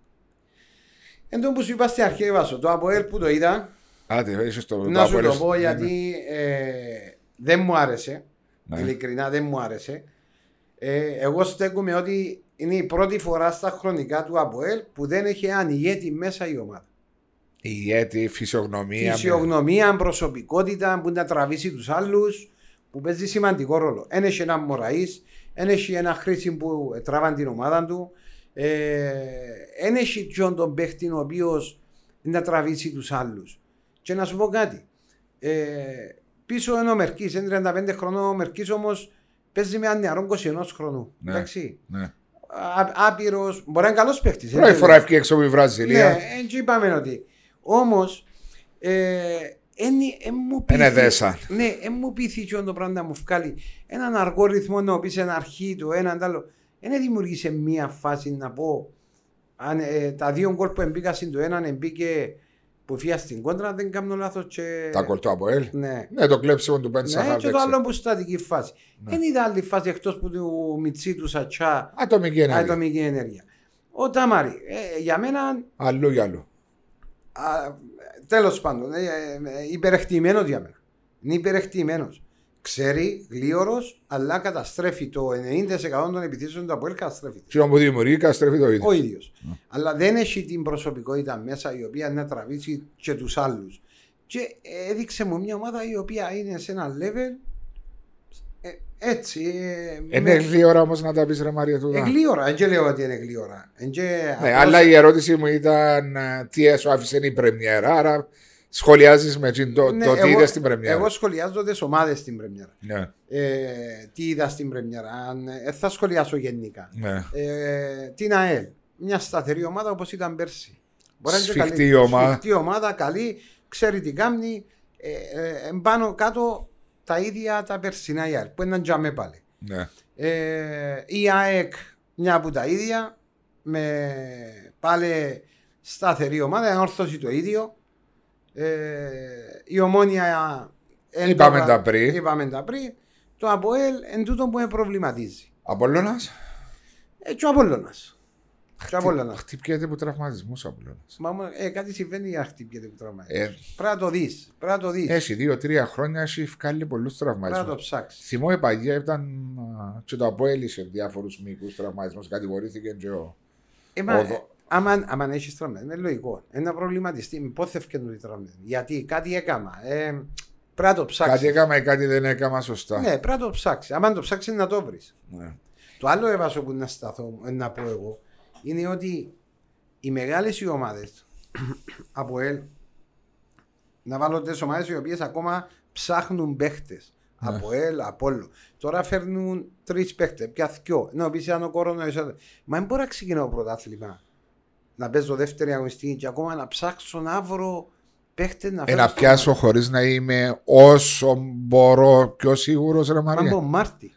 Εν τω που σου είπα στην αρχή Βάσο, το Αποέλ που το είδα, Άντε, είσαι το να σου το Απόλλωνας. πω Ναι, γιατί ε, δεν μου άρεσε. Ναι. Ειλικρινά δεν μου άρεσε. Ε, εγώ στέκομαι ότι είναι η πρώτη φορά στα χρονικά του Αποέλ που δεν έχει έναν ηγέτη μέσα η ομάδα. Η ηγέτη, φυσιογνωμία. Φυσιογνωμία, προσωπικότητα που να τραβήσει τους άλλους, που παίζει σημαντικό ρόλο. Ένα έχει ένα Μωραής, ένα έχει ένα χρήση που τράβαν την ομάδα του. Ένα έχει ποιον τον παίχτη ο οποίος να τραβήσει τους άλλους. Και να σου πω κάτι. Ε, πίσω είναι ο Μερκής, είναι 35 χρονών. Ο Μερκής όμως παίζει με έναν νεαρό 21 χρονού. Ναι. Εντάξει. Ναι. Άπειρος, μπορεί να είναι καλός παίχτη. Πρώτη φορά έφυγε έξω από τη Βραζιλία. Ναι, έτσι είπαμε ότι. Όμως, ε, εν, εν μου πείθει- Είναι δέσα. Ναι, εν μου πείθει και το πράγμα να μου βγάλει έναν αργό ρυθμό να πεις ένα αρχή το έναν τ' άλλο. Δεν δημιουργήσε μία φάση να πω. Αν, ε, τα δύο γκολ που εμπήκα στην το έναν εμπήκε που φύγα στην κόντρα, δεν κάνω λάθος. Και... Τα κολτό από ελ. Ναι. Ναι, το κλέψιμο του Μπέντ Ναι, Σαχάρ. και το άλλο που στατική φάση. Ναι. Δεν είδα άλλη φάση εκτός που του Μιτσί του Σατσά, Ατομική ενέργεια. ατομική ενέργεια. Ο Τάμαρη, ε, για μένα Αλλού για αλλού. Τέλος πάντων, ε, ε, υπερεχτημένο για μένα. Είναι υπερεχτημένο. Ξέρει, γλίωρο, αλλά καταστρέφει το 90% των επιθέσεων του Αποέλ καταστρέφει. Τι που δημιουργεί, καταστρέφει το ίδιο. Ο ίδιος. Αλλά δεν έχει την προσωπικότητα μέσα η οποία να τραβήσει και τους άλλους. Και έδειξε μου μια ομάδα η οποία είναι σε ένα level ε, έτσι. Ε, Είναι γλύωρα όμως να τα πεις ρε Μαρία του. ε, γλίωρα, δεν και λέω ότι είναι γλίωρα. Εν και Ναι, απλώς- αλλά η ερώτηση μου ήταν ε, τι σου άφησε η πρεμιέρα. Άρα σχολιάζεις με εκείνο το, Ναι, το τι εγώ- είδες στην πρεμιέρα. Εγώ σχολιάζω τις ομάδες στην Πρεμιέρα. Ναι, Ε, τι είδα στην Πρεμιέρα. Αν, ε, θα σχολιάσω γενικά. ναι. Ε, την ΑΕΛ. Μια σταθερή ομάδα όπως ήταν πέρσι. Μπορεί να είναι και Σφιχτή καλή. ομάδα. Σφιχτή ομάδα, καλή, ξέρει τι κάνει. Ε, ε, ε, πάνω κάτω τα ίδια τα περσινά η ΑΕΛ που είναι τζαμέ πάλι. ναι. Ε, η ΑΕΚ μια από τα ίδια με πάλι σταθερή ομάδα, ενόρθωση το ίδιο. Ε, η ομόνια εν Είπαμε το- τα πριν. Είπαμε τα πριν. Το ΑΠΟΕΛ εν τούτο που με προβληματίζει. Απόλλωνας; Ε, και ο Απόλλωνας. Και ο Απόλλωνας. Χτυπιέται από τραυματισμού Απόλλωνας. Μα, μου- ε, κάτι συμβαίνει για χτυπιέται που τραυματίζει. Ε, Πρέπει να το δεις. Πρέπει να το δεις. έχει δύο-τρία χρόνια έχει βγάλει πολλούς Πρέπει να το τραυματισμού. ψάξεις. Θυμώ η παγία ήταν α, και το απόελυσε διάφορους μικρού τραυματισμούς. Κατηγορήθηκε και ο. Ε, μα, Ο ε, δο- άμα, άμα έχεις τραυματισμό, είναι λογικό. Ένα προβληματιστή, πώς θα ευκαινούν οι τραυματισμοί. Γιατί κάτι έκαμα. Ε, πρέπει να το ψάξεις. Κάτι έκανα ή κάτι δεν έκανα σωστά. Ναι, πρέπει να το ψάξεις. Άμα το ψάξεις να το βρεις. Ναι. Το άλλο έβασο που να σταθώ, ε, να πω εγώ, είναι ότι οι μεγάλες οι ομάδες από ελ να βάλω τις ομάδες οι οποίες ακόμα ψάχνουν παίχτες. Ναι. Από ελ, από όλο. Τώρα φέρνουν τρεις παίχτες, πια δυο. Να πει αν ο κορονοϊό. Μα δεν μπορώ να ξεκινάω πρωτάθλημα. Να παίζω δεύτερη αγωνιστική και ακόμα να ψάξω να βρω παίχτες να Ε, φέρω. να στο πιάσω χωρίς να είμαι όσο μπορώ πιο σίγουρος, ρε Μα Μαρία. από Μάρτι.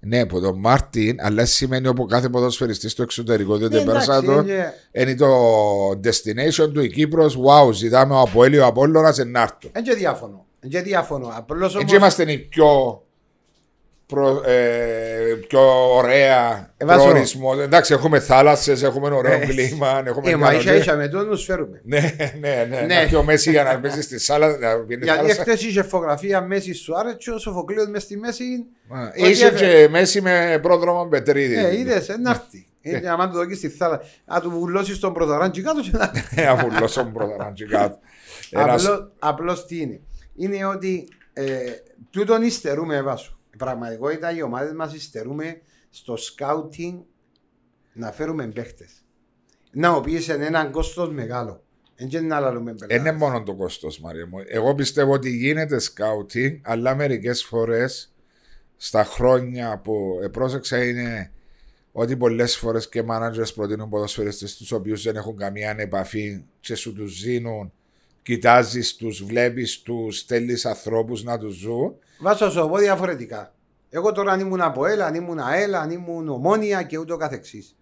Ναι, από τον Μάρτιν, αλλά σημαίνει από κάθε ποδοσφαιριστής στο εξωτερικό. Διότι Ναι, πέρασα εντάξει, το. είναι- Είναι το destination του η Κύπρος. Wow, ζητάμε ο Αποέλιο ο Απόλλωνας εν άρτο. Εν και διάφωνο. Εν και διάφωνο. Απλώς Έτσι όμως... είμαστε οι πιο προ, ε, πιο ωραία Ε, βάζω- προορισμό. Εντάξει, έχουμε θάλασσες, έχουμε ωραίο Ε, κλίμα. Έχουμε Ε, μα ίσα καλοκαίρι. ίσα με τόνους φέρουμε. Ναι, ναι, ναι. Ναι. Να πιο μέση για να παίζει στη σάλα. Να βγαίνει Γιατί θάλασσα. χτες είχε φωτογραφία μέση σου άρεσε και ο Σοφοκλείος μες στη μέση Α, Ό,τι Είσαι έφερε. και μέση με πρόδρομο Πετρίδη. Ε, είδες, ε, να έρθει. Ε, άμα το δοκίσει στη θάλασσα, να του βουλώσεις τον πρωτοράντζι κάτω και να Ε, Αφού λόσον πρώτα κάτω. Ένας- Απλώς, απλώς τι είναι. Είναι ότι ε, τούτον υστερούμε βάσο. Η πραγματικότητα οι ομάδες μας υστερούμε στο σκάουτινγκ να φέρουμε παίχτες. Να οποίες είναι έναν κόστος μεγάλο. Δεν και να λαλούμε Δεν πελάτες. είναι μόνο το κόστος, Μαρία μου. Εγώ πιστεύω ότι γίνεται σκάουτινγκ, αλλά μερικές φορές στα χρόνια που πρόσεξα είναι ότι πολλές φορές και managers προτείνουν ποδοσφαιριστές τους οποίους δεν έχουν καμία επαφή και σου τους δίνουν. Κοιτάζεις τους, βλέπεις τους, στέλνεις ανθρώπους να τους ζουν. Βάσο σου πω διαφορετικά. Εγώ τώρα αν ήμουν από ΕΛ, αν ήμουν ΑΕΛ, αν ήμουν ομόνια και ούτω καθεξής.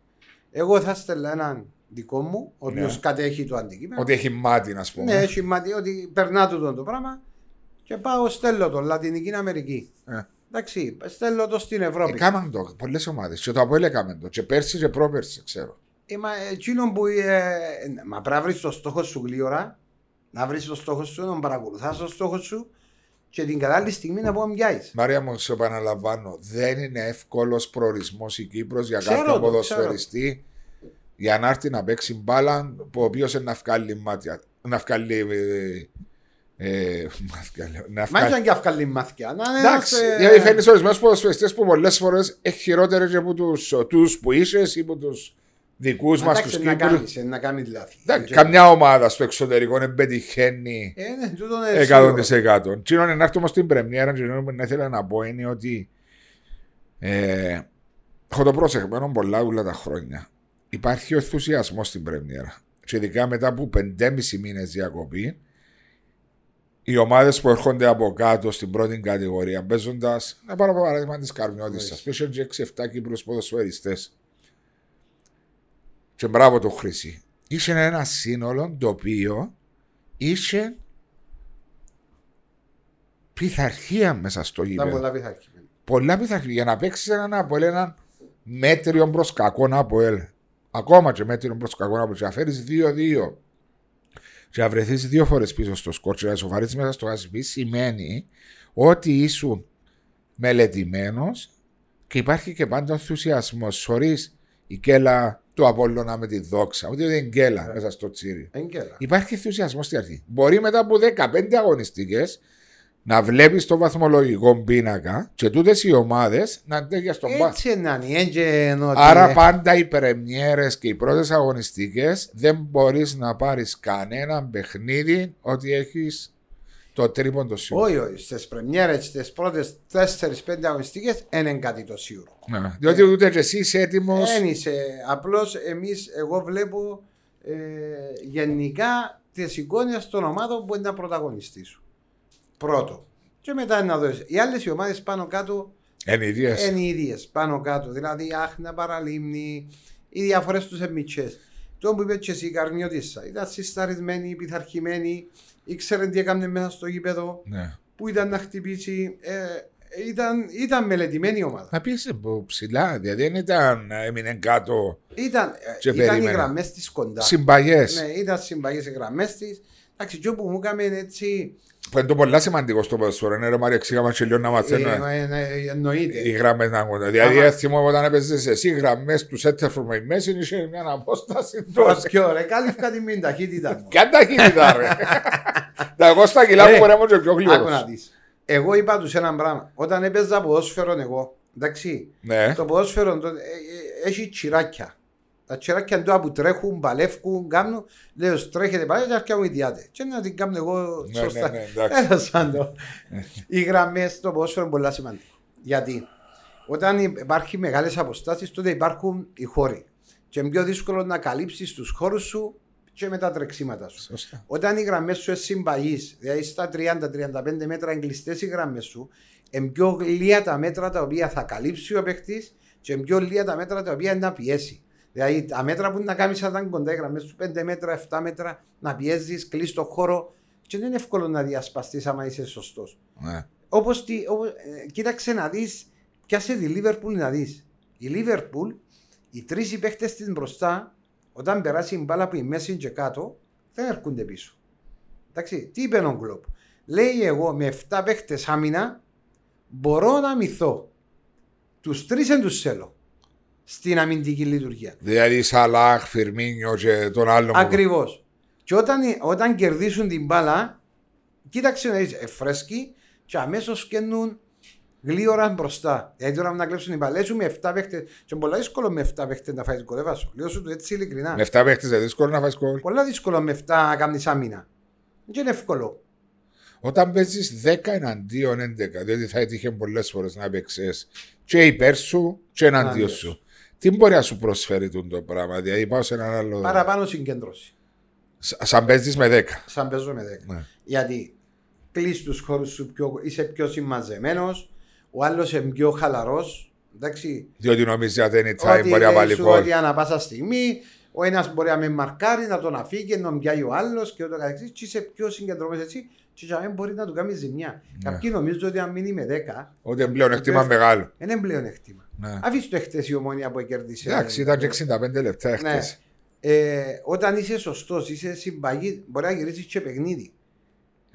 Εγώ θα στέλνα έναν δικό μου, ο οποίος Ναι. κατέχει το αντικείμενο. Ότι έχει μάτι, να πούμε. Ναι, έχει μάτι ότι περνά τούτο το πράγμα και πάω στέλνω το Λατινική Αμερική. Ε. Εντάξει, στέλνω το στην Ευρώπη. Έκαναν το πολλές ομάδες. Και το Αποέλ έκαμε το. Και πέρσι και πρόπερσι, ξέρω. Ε, μα εκείνο που. Ε, μα πρέπει να βρεις το στόχο σου γλύωρα, να βρεις το στόχο σου, να παρακολουθάς το στόχο σου και την κατάλληλη στιγμή να πω πιάσει. Μαρία μου, σε επαναλαμβάνω, δεν είναι εύκολος προορισμός η Κύπρος για Ξέρω κάποιον το, ποδοσφαιριστή για να έρθει να παίξει μπάλα, που ο οποίος να βγάλει μάτια. Να βγάλει. Ε, ε, μάτια, λέω, να Μα βγάλει- ήταν και αυκαλή μάθηκια. Να είναι Εντάξει, ένας, ε, γιατί φέρνεις ορισμένους ποδοσφαιριστές που πολλές φορές έχει χειρότερες και από τους που είσαι ή από του δικούς μας εντάξει, τους να Κύπρου. κάνεις, να κάνεις λάθη. Εντάξει, Και- Καμιά ομάδα στο εξωτερικό δεν πετυχαίνει Ε, ναι, τούτο είναι σίγουρο. 100%. Τι είναι να έρθουμε στην πρεμιέρα, και που ήθελα να πω είναι ότι ε, έχω το πρόσεχμα πολλά όλα τα χρόνια. Υπάρχει ο ενθουσιασμός στην πρεμιέρα. Και ειδικά μετά από 5,5 μήνες διακοπή, οι ομάδες που έρχονται από κάτω στην πρώτη κατηγορία, παίζοντας, να πάρω παράδειγμα της Καρμιώτησα, που είχε 6-7 Κύπρους ποδοσφαιριστές. Και μπράβο το Χρυσή. Είχε ένα σύνολο το οποίο είχε πειθαρχία μέσα στο Ήταν γήπεδο. πολλά πειθαρχημένα. Πολλά πειθαρχία. Για να παίξεις έναν Αποέλ, έναν μέτριο προς κακόν Αποέλ. Ακόμα και μέτριο προς κακόν Αποέλ. Και να φέρεις 2-2. Και να βρεθείς δύο φορές πίσω στο σκορ και να ισοφαρίσει μέσα στο HSP σημαίνει ότι ήσουν μελετημένος και υπάρχει και πάντα ενθουσιασμός. Χωρί η κέλα του Απόλλωνα με τη δόξα. Ούτε δεν είναι κέλα μέσα στο τσίρι. Εγκέλα. Υπάρχει ενθουσιασμός στην αρχή. Μπορεί μετά από 15 αγωνιστικές να βλέπεις το βαθμολογικό πίνακα και τούτες οι ομάδες να αντέχει στον μπάσκετ. Έτσι να είναι, έτσι εννοώ ότι Άρα είναι. πάντα οι πρεμιέρες και οι πρώτες αγωνιστικές δεν μπορείς να πάρεις κανένα παιχνίδι ότι έχεις το τρίποντο σίγουρο. Όχι, όχι, στις πρεμιέρες, στις πρώτες 4-5 αγωνιστικές δεν είναι κάτι το σίγουρο. Ναι, διότι ούτε και εσύ είσαι έτοιμος. Δεν είσαι. Απλώς εμείς, εγώ βλέπω ε, γενικά τις εικόνες των ομάδων που είναι να πρωταγωνιστήσουν. Πρώτο. Και μετά να δώσει. Οι άλλες ομάδες πάνω κάτω Εν ίδιες. είναι οι ίδιε. Πάνω κάτω. Δηλαδή, Άχνα, Παραλίμνη, οι διαφορές τους εμμυτσέ. Το που είπε και εσύ, η Καρνιώτησα. Ήταν συσταρισμένοι, πειθαρχημένοι, ήξερε τι έκανε μέσα στο γήπεδο, Ναι. που ήταν να χτυπήσει. Ε, ήταν, ήταν μελετημένη η ομάδα. Να πιέσει από ψηλά, δηλαδή δεν ήταν έμεινε κάτω Ήταν, ε, Και ήταν οι περίμενε. γραμμές της κοντά. συμπαγές. Ναι, ήταν συμπαγές οι γραμμές της. Εντάξει, και όπου μου έκαμε έτσι. Που είναι το πολύ σημαντικό στο ποδοσφαίρο. Ναι, ρε Μάρια, εξήγαμε και λίγο να ε, μαθαίνω. ε, ε, εννοείται. Οι γραμμές να ακούνε. Δηλαδή, Άμα- θυμώ όταν έπαιζες εσύ, οι γραμμές του Σέτερφορ με η μέση είχε μια απόσταση Πώς τόσο. πιο ρε, κάλυφκα τη μην ταχύτητα μου. Κι αν ταχύτητα, ρε. Τα εγώ στα κιλά Ε, μου μπορεί να είμαι και πιο Άκου να γλυκός. δεις. Εγώ είπα τους ένα πράγμα. Όταν έπαιζα ποδόσφαιρο εγώ, εντάξει, Ναι, το ποδόσφαιρο το- ε, ε, έχει τσιράκια. Τα τσιράκια τώρα που τρέχουν, παλεύκουν, κάνουν, λέω τρέχετε πάλι και αρκετά μου ιδιάτε. Και να την κάνω εγώ ναι, σωστά. ναι, ναι, εντάξει. Έλα σαν το. Οι γραμμές στο ποδόσφαιρο είναι πολύ σημαντικό. Γιατί; Όταν υπάρχει μεγάλες αποστάσεις, τότε υπάρχουν οι χώροι. Και είναι πιο δύσκολο να καλύψεις τους χώρους σου και με τα τρεξίματα σου. Σωστά. Όταν οι γραμμές σου είναι συμπαγείς, δηλαδή στα 30-35 μέτρα εγκλειστέ οι γραμμές σου, είναι πιο λίγα τα μέτρα τα οποία θα καλύψει ο παίχτη και είναι πιο λίγα τα μέτρα τα οποία είναι να πιέσει. Δηλαδή τα μέτρα που είναι να κάνεις σαν κοντά οι γραμμές σου, 5 μέτρα, 7 μέτρα, να πιέζεις, κλείσει το χώρο. Και δεν είναι εύκολο να διασπαστείς άμα είσαι σωστός. Ναι. Όπως. Ε, κοίταξε να δεις πιάσε τη Λίβερπουλ να δεις. Η Λίβερπουλ, οι τρεις παίχτες της μπροστά, όταν περάσει η μπάλα από η μέση και κάτω, δεν έρχονται πίσω. Εντάξει, τι είπε ο Γκλοπ. Λέει εγώ με 7 παίχτες άμυνα μπορώ να μυθώ. Τους τρεις δεν τους θέλω στην αμυντική λειτουργία. Δηλαδή Σαλάχ, Φιρμίνιο και τον άλλο. Ακριβώς. Και όταν, όταν κερδίσουν την μπάλα, κοίταξε να είσαι φρέσκοι και αμέσως σκένουν γλύωρα μπροστά. Δηλαδή τώρα να κλέψουν οι μπαλέ σου με 7 παίχτε. Και πολύ δύσκολο με 7 παίχτες να φάεις γκολ. Έβασο. Λέω σου το έτσι ειλικρινά. Με 7 παίχτες δεν δύσκολο να φάεις γκολ. Πολύ δύσκολο με 7 να κάνεις άμυνα. Δεν είναι εύκολο. Όταν παίζεις 10 εναντίον 11, διότι θα έτυχε πολλές φορές να παίξεις και υπέρ σου και εναντίον σου. Τι μπορεί να σου προσφέρει το πράγμα, δηλαδή πάω σε έναν άλλο. Παραπάνω συγκέντρωση. Σαν παίζεις με 10. Σαν παίζω με 10. Ναι. Γιατί κλείσει τους χώρους σου, πιο, είσαι πιο συμμαζεμένος, ο άλλος είναι πιο χαλαρός. Εντάξει. Διότι νομίζεις ότι είναι time, μπορεί να βάλει κόλ. Ότι ανά πάσα στιγμή ο ένας μπορεί να με μαρκάρει, να τον αφήγει, να μπιάει ο άλλος και ούτω καθεξής. Και είσαι πιο συγκεντρωμένος έτσι, και δεν μπορεί να του κάνεις ζημιά. Ναι. Κάποιοι νομίζουν ότι αν μείνει με 10. Ότι είναι πλέον εκτίμα μεγάλο. Είναι πλέον εκτίμα. Ναι. Αφήστε το χτε η ομόνια που κέρδισε. Εντάξει, ήταν και 65 λεπτά χτε. Ναι. Ε, όταν είσαι σωστός, είσαι συμπαγή, μπορεί να γυρίσεις και παιχνίδι.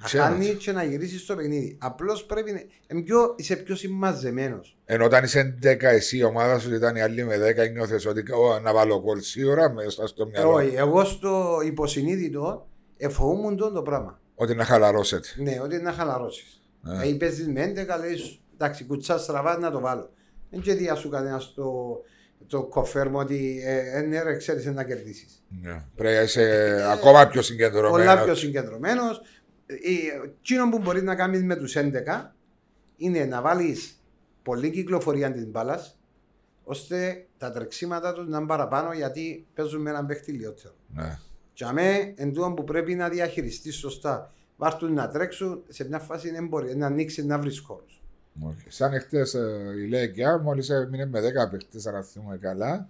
Να κάνεις και να γυρίσεις στο παιχνίδι. Απλώς πρέπει να πιο, είσαι πιο συμμαζεμένος. Ενώ όταν είσαι 10 εσύ η ομάδα σου ήταν η άλλη με 10, νιώθε ότι oh, να βάλω κόλ σίγουρα μέσα στο μυαλό. Όχι, εγώ στο υποσυνείδητο εφοούμουν το πράγμα. Ότι να χαλαρώσετε. Ναι, ότι να χαλαρώσεις. Ναι. Ε, παίζει με 11, λέει εντάξει, κουτσάς στραβά να το βάλω. Δεν και διά σου κανένα το, το κοφέρμο ότι ε, ναι, ρε, ξέρεις να κερδίσεις. Ναι. Πρέπει να είσαι ε, ακόμα πιο συγκεντρωμένος. Πολλά πιο συγκεντρωμένος. Εκείνο που μπορείς να κάνεις με τους 11 είναι να βάλεις πολλή κυκλοφορία τη μπάλας ώστε τα τρεξίματα τους να είναι παραπάνω γιατί παίζουν με έναν παίχτη λιότερο. Ναι. Και αμέ, εν που πρέπει να διαχειριστείς σωστά. Βάρτουν να τρέξουν, σε μια φάση δεν μπορεί να ανοίξεις να βρεις χώρους. Okay. Σαν εχθές ε, η Λέγκια, μόλις έμεινε με 10 παίχτε, αν θυμούμε καλά.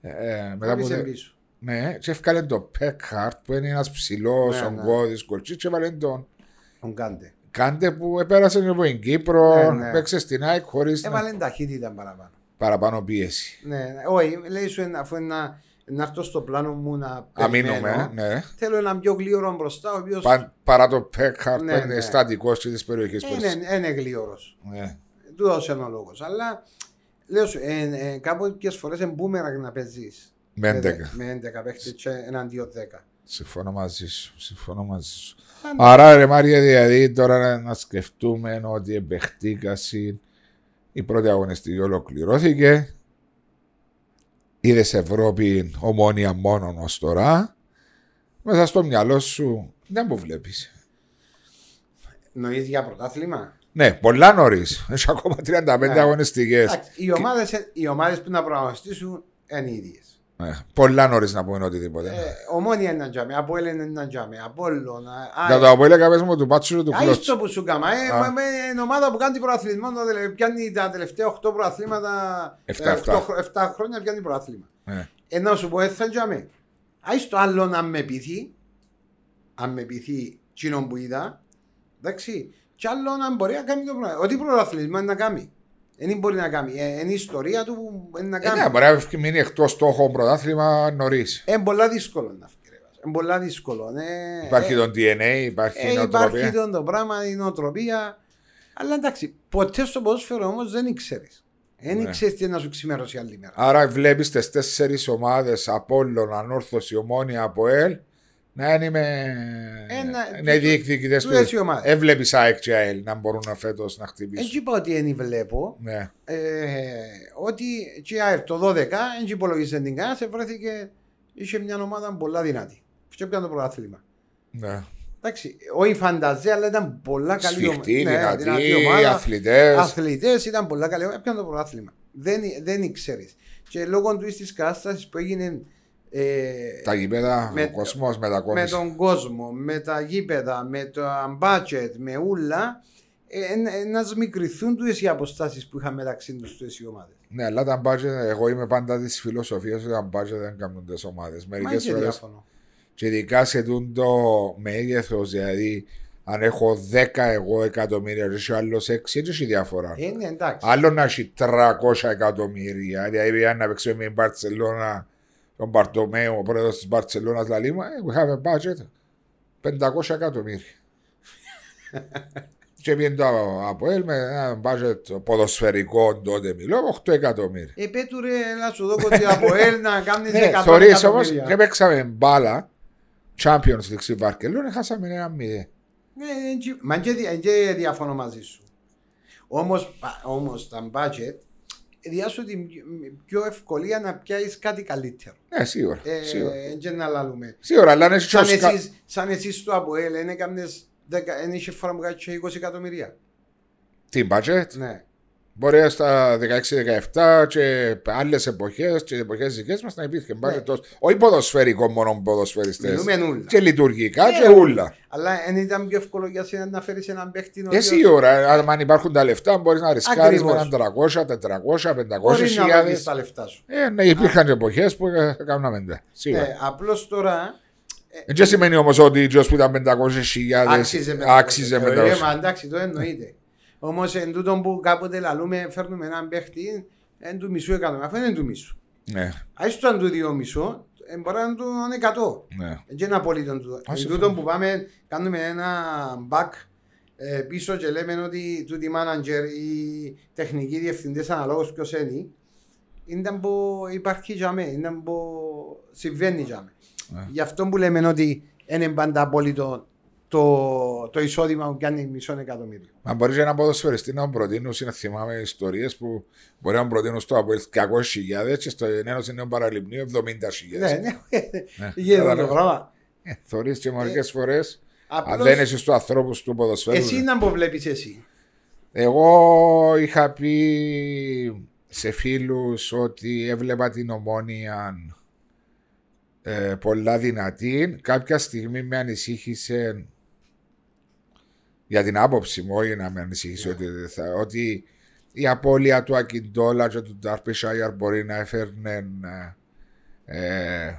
Ε, ε μετά από. Πίσω. Ναι, και έφκαλε το Πέκχαρτ που είναι ένας ψηλός, ναι, ογκώδη, ναι. κολτσί, και έβαλε τον. Τον Κάντε. Κάντε που επέρασε από την Κύπρο, ναι, ναι. παίξε στην ΑΕΚ χωρίς. Έβαλε να... ταχύτητα παραπάνω. Παραπάνω πίεση. Ναι, ναι. όχι, λέει σου αφού είναι να έρθω στο πλάνο μου να Αμήνουμε, ναι. Θέλω έναν πιο γλύωρο μπροστά. Ο οποίος... Πα, παρά το Πέκχαρτ ναι, που είναι ναι. στατικός της περιοχής. Είναι, είναι γλύωρος. Ναι. Του δώσε ένα λόγος. Αλλά λέω σου, ε, ε, κάποιες φορές είναι μπούμερα να παίζεις. Με 11. Με 11 παίχτες και εναντίον 10. Συμφωνώ μαζί σου. Συμφωνώ μαζί σου. Άρα, ρε Μάρια, δηλαδή τώρα να σκεφτούμε ότι εμπεχτήκαση η πρώτη αγωνιστική ολοκληρώθηκε είδες Ευρώπη ομόνια μόνο ως τώρα, μέσα στο μυαλό σου δεν μου βλέπεις. Νοεί για πρωτάθλημα; Ναι, πολλά νωρίς. Έχει ακόμα 35 ναι. αγωνιστικές. Οι ομάδες που να προγραμματίσουν είναι οι ίδιες. Ε, πολλά νωρίς να πούμε οτιδήποτε. Ε, ομόνια είναι ένα τζάμι, από είναι ένα τζάμι, από όλο. Για το από έλεγα μου του πάτσου του κλώτσου. το που σου κάμα. Ε, με ομάδα που κάνει προαθλητισμό, πιάνει τα τελευταία 8 προαθλήματα. 7, 7 χρόνια πιάνει προαθλήμα. Ε. Ενώ σου πω έτσι τζάμι. Άι το άλλο να με πειθεί, αν με πειθεί τσίνο που είδα, εντάξει, κι άλλο να μπορεί να κάνει το πρόβλημα. Ό,τι προαθλητισμό είναι να κάνει. Δεν μπορεί να κάνει. Ε, είναι η ιστορία του που είναι να κάνει. Ε, ναι, μπορεί να μείνει εκτός στόχο πρωτάθλημα νωρίς. Είναι πολύ δύσκολο να φύγει. Είναι πολύ δύσκολο. Ναι. Υπάρχει ε, το DNA, υπάρχει η νοοτροπία. Υπάρχει το πράγμα, η νοοτροπία. Αλλά εντάξει, ποτέ στο ποδόσφαιρο όμως δεν ήξερες. Δεν ναι. ήξερες τι να σου ξημερώσει άλλη μέρα. Άρα βλέπεις τις τέσσερις ομάδες από όλων, ανόρθωση, ομόνια, από ελ να είναι με. Ναι, διεκδικητές του. Έβλεπε ΑΕΚ και ΑΕΛ να μπορούν να φέτος να χτυπήσουν. Έτσι είπα ότι δεν βλέπω. Ναι. Ε, ότι και ΑΕΛ το 12 δεν υπολογίσε την κανένα, βρέθηκε. Είχε μια ομάδα πολλά δυνατή. Και έπιανε το πρωτάθλημα. Ναι. Εντάξει, όχι φανταζέ, αλλά ήταν πολλά καλή Σφιχτή, ναι, δυνατή, δυνατή ομάδα. Αθλητές. Αθλητές ήταν πολλά καλή. Έπιανε το πρωτάθλημα. Δεν, δεν ήξερες. Και λόγω του της κατάστασης που έγινε ε, τα γήπεδα, με, ο κόσμος Με τον κόσμο, με τα γήπεδα, με το budget, με ούλα, ε, να σμικριθούν του οι αποστάσεις που είχαν μεταξύ τους οι ομάδες. Ναι, αλλά τα budget, εγώ είμαι πάντα της φιλοσοφίας ότι τα budget δεν κάνουν τις ομάδες. Μερικές φορές. Και ειδικά σε το μέγεθος, δηλαδή αν έχω 10 εγώ εκατομμύρια και έχει άλλος 6, έτσι έχει διαφορά. Ε, ναι, εντάξει. Άλλο να έχει 300 εκατομμύρια. Δηλαδή, αν να παίξουμε με την Μπαρσελόνα, τον Μπαρτομέο, ο πρόεδρος της Μπαρσελόνα, δηλαδή, μα, we have a budget 500 εκατομμύρια. και πήγαινε το Αποέλ με ένα budget ποδοσφαιρικό τότε μιλώ, 8 εκατομμύρια. Ε, πέτου ρε, να σου δω ότι από ελ να κάνεις Ναι, 100 θεωρείς όμως εκατομμύρια. και παίξαμε μπάλα Champions League στη Βαρκελόνη, χάσαμε ένα μηδέν. Ναι, έτσι- μα και, δι- και διαφωνώ μαζί σου. Όμως, πα- όμως τα budget διάσου την πιο ευκολία να πιάσεις κάτι καλύτερο. Ναι, σίγουρα. Ε, σίγουρα. και να λαλούμε. Σίγουρα, αλλά αν έχεις Σαν και ως- εσείς, σαν εσείς στο ΑΠΟΕΛ, δεν έκαμνες δεκα- δεν είχε φορά μου κάτι και 20 εκατομμυρία. Τι budget, Ναι. Μπορεί στα 16-17 και άλλες εποχές και εποχές δικές μας να υπήρχε budget Ναι. τόσο. Όχι ποδοσφαιρικό μόνο ποδοσφαιριστές. Μιλούμε νουλα. Και λειτουργικά Ναι, και ούλα. Αλλά δεν ήταν πιο εύκολο για σένα να φέρεις έναν παίχτη ο Εσύ οποίος ώρα, αν υπάρχουν τα λεφτά, μπορείς να ρισκάρεις με Ακριβώς. έναν 300, 400, 500 μπορεί να χιλιάδε. βάλεις τα λεφτά σου. Ε, ναι, υπήρχαν και εποχές που ε, κάναμε τα. Σίγουρα. Ε, απλώς τώρα Ε, Δεν σημαίνει όμως ότι ο Τζος που ήταν 500 χιλιάδες άξιζε με άξιζε με τα Ε, όσα. Μα εντάξει, το εννοείται. Όμως εν τούτο που κάποτε λαλούμε, φέρνουμε έναν παίχτη, εν του μισού εκατομμύρια. Αυτό είναι του μισού. Ναι, Αν το αν του δύο μισό, ε, μπορεί να του είναι εκατό. ναι. Δεν είναι απολύτω του. Εν συμφωνώ. τούτο που πάμε, κάνουμε ένα back ε, πίσω και λέμε ότι τούτοι manager ή τεχνικοί διευθυντές αναλόγως ποιος είναι, ήταν που υπάρχει για μέ, ήταν που συμβαίνει για μέ. Ναι. Γι' αυτό που λέμε ότι είναι πάντα απόλυτο το, το εισόδημα που κάνει μισό εκατομμύριο. Μα μπορείς ένα ποδοσφαιριστή να προτείνουν, να θυμάμαι ιστορίες που μπορεί να προτείνουν στο από 200.000 και στο Ένωση Νέων Παραλυμνίου 70.000. Ναι, ναι, Ναι. γίνεται το Κατάλαβα. πράγμα. Ε, Θωρείς και μερικές φορές, αν Απλώς δεν είσαι στους ανθρώπους του ποδοσφαίρου. εσύ να που βλέπεις εσύ. Εγώ είχα πει σε φίλους ότι έβλεπα την ομόνια ε, πολλά δυνατή. Κάποια στιγμή με ανησύχησε για την άποψη μου, όχι να με ανησύχησε ότι, δεν θα, ότι η απώλεια του Ακιντόλα και του Ντάρπι Σάιαρ μπορεί να έφερνε ε,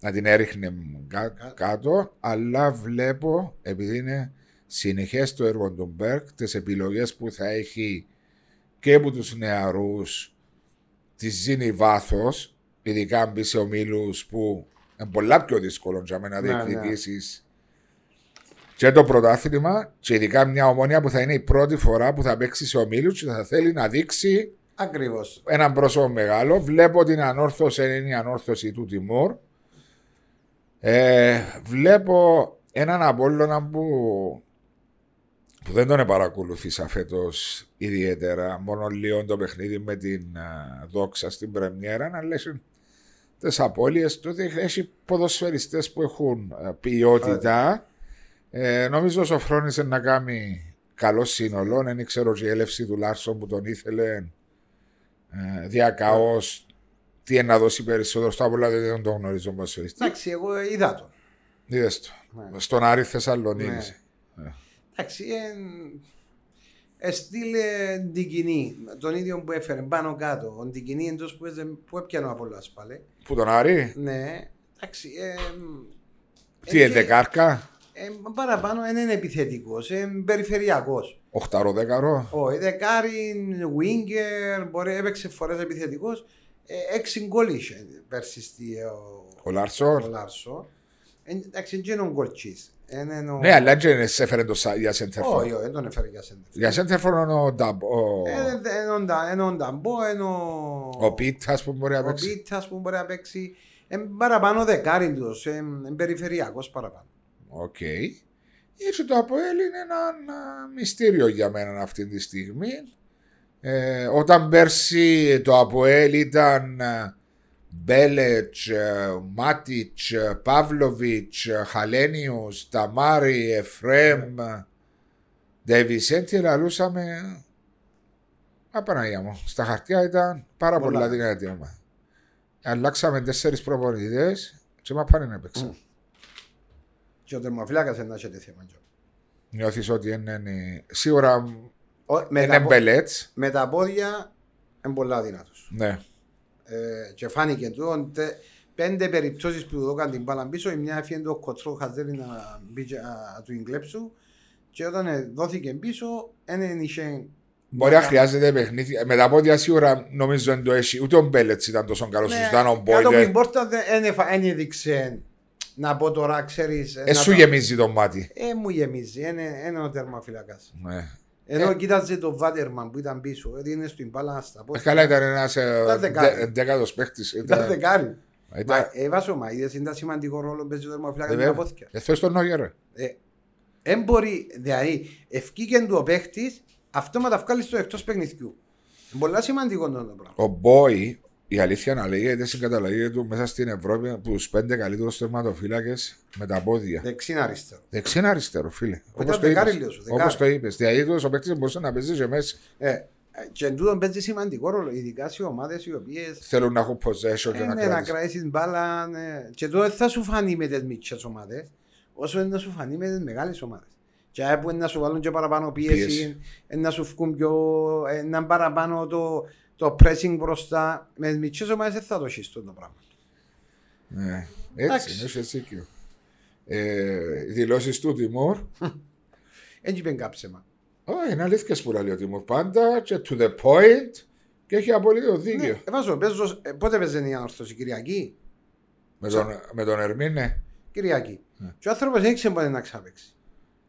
να την έριχνε κά- κάτω, αλλά βλέπω, επειδή είναι συνεχές το έργο του Μπέρκ, τις επιλογές που θα έχει και από τους νεαρούς τη ζήνει βάθος, ειδικά αν μπει σε ομίλους που είναι πολλά πιο δύσκολο για μένα να Ναι, ναι. διεκδικήσεις και το πρωτάθλημα και ειδικά μια ομόνια που θα είναι η πρώτη φορά που θα παίξει σε ομίλους και θα θέλει να δείξει Ακριβώς. έναν πρόσωπο μεγάλο. Βλέπω την ανόρθωση είναι η ανόρθωση του Τιμούρ. Ε, βλέπω έναν Απόλλωνα που, που δεν τον παρακολουθήσα φέτος ιδιαίτερα. Μόνο λίγο το παιχνίδι με την α, δόξα στην Πρεμιέρα. Αλλά έχει τις απώλειες του. Έχει ποδοσφαιριστές που έχουν α, ποιότητα. Ε, νομίζω ο Σοφρόνης είναι να κάνει καλό σύνολο. Δεν ξέρω και η έλευση του Λάρσον που τον ήθελε ε, διακαώς τι είναι να δώσει περισσότερο στο Απόλλωνα δεν τον γνωρίζω ποδοσφαιριστή. Εντάξει, εγώ είδα το. Είδες το. Ναι. Στον Άρη Θεσσαλονίκης. Εντάξει, εν- έστειλε την κοινή, τον ίδιο που έφερε πάνω κάτω. Ο την κοινή εντός που, έζε- που έπιανε ο Απόλλωνας πάλι. Που τον Άρη, Ναι, εντάξει. Ε, τι είναι δεκάρκα, Ε, παραπάνω δεν είναι επιθετικός, είναι περιφερειακός. οχτάρο δέκαρο. Όχι, δεκάρι, winger, μπορεί έπαιξε φορές επιθετικός. Ε, έξι γκολ είχε πέρσι στη, ο, Ο ο Λάρσον. Λάρσο. Ε, Εντάξει, δεν είναι ο γκολτζής. Είναι ο- Ναι, αλλά δεν σε έφερε το σα- για Όχι, σέντερφορ. όχι, δεν τον έφερε για σέντερ. Για σέντερφορ είναι ο Νταμπ. ο- Είναι ο Νταμπό, είναι Ο Πίτας που μπορεί να ο παίξει. Πίτας που μπορεί να παίξει. Είναι παραπάνω δεκάρι τους, είναι περιφερειακός παραπάνω. Οκ. Έτσι το Αποέλ είναι ένα α, μυστήριο για μένα αυτή τη στιγμή. Ε, όταν πέρσι το Αποέλ ήταν α, Μπέλετς, ε, Μάτιτς, ε, Παύλοβιτς, ε, Χαλένιους, Ταμάρι, Εφρέμ, Ντεβισέντη, λαλούσαμε Απαναγία μου. Στα χαρτιά ήταν πάρα Πολλά. πολλά δυνατή ομάδα. Αλλάξαμε τέσσερις προπονητές και μας πάνε να παίξουν. Και ο τερμοφυλάκας είναι να έχει θέμα. Τζο. Νιώθεις ότι είναι, είναι- σίγουρα Ο- Με, είναι τα, πο- μπελέτς. με τα πόδια είναι πολλά δυνατός. Ναι. Ε, και φάνηκε του ότι πέντε περιπτώσεις που του έκαναν την μπάλα πίσω η μια έφυγε το κοτσρό χαζέρι να μπει και να του την κλέψου και όταν ε, δόθηκε πίσω, δεν είχε. Μπορεί να χρειάζεται παιχνίδι. Με τα πόδια σίγουρα νομίζω δεν το έχει. Ούτε ο Μπέλετς ήταν τόσο καλός. Ναι, Ήταν ο κάτω από Μπόιλερ. την πόρτα δεν έδειξε να πω τώρα, ξέρεις. Ε, σου γεμίζει το μάτι. Ε, μου γεμίζει, είναι ο τερματοφύλακα. Ναι. Ενώ κοίταζε το Βάτερμαν που ήταν πίσω, έδινε στην μπάλα στα Ε, πόδια. Καλά ήταν ένας Ήταν δεκάρι. δέκατος παίχτης. Ήταν δεκάρι. Ήταν- Μα έβασε ο Μαΐδες, είναι σημαντικό ρόλο που παίζει ο τερματοφύλακας Ε, με τα βέβαια. πόδια. Ε, θες τον Νόγερ. ρε. Ε, Εν μπορεί, δηλαδή, ευκήκεν του ο παίχτης, αυτόματα βγάλεις στο εκτός παιχνιδιού. Είναι πολύ σημαντικό το πράγμα. Ο Μπόι, η αλήθεια να λέγεται στην καταλαγή του μέσα στην Ευρώπη από τους πέντε καλύτερους τερματοφύλακε με τα πόδια. Δεξίνα αριστερό. Δεξί αριστερό, φίλε. ήταν Όπως το δεκάρι είπες. λίγο σου, δεκάρι. Όπως το είπες. Δηλαδή τους ο παίκτης μπορούσε να παίζει και μέσα. Ε, ε, και εν τούτον παίζει σημαντικό ρόλο, ειδικά σε ομάδες οι οποίες Θέλουν να έχουν possession και ε, να ναι, να κρατήσουν. κρατήσεις μπάλα. ναι. Και τώρα δεν θα σου φανεί με τις μικρές ομάδες, όσο είναι να σου φανεί με τις μεγάλες ομάδες. Και άρα που είναι να σου βάλουν και παραπάνω πίεση, Πίεση. είναι να σου βγουν πιο, ε, να είναι παραπάνω το, το pressing μπροστά. Με τις μικρές ομάδες δεν θα το έχεις αυτό το πράγμα. Ναι. Εντάξει. Έτσι, είναι έτσι δίκιο. Ε, οι δηλώσεις του Τιμόρ. Έτσι είπε κάψεμα. Όχι, είναι αλήθεια που λέει ο Τιμόρ. Πάντα και to the point και έχει απολύτω δίκιο. Ναι, ε, βάζω, παίζω, ε, πότε παίζει η ανόρθωση, Κυριακή; Με, τον, με τον Ερμή, ναι. Κυριακή. Ναι. Και ο άνθρωπος δεν ξέρει πότε να ξαπέξει.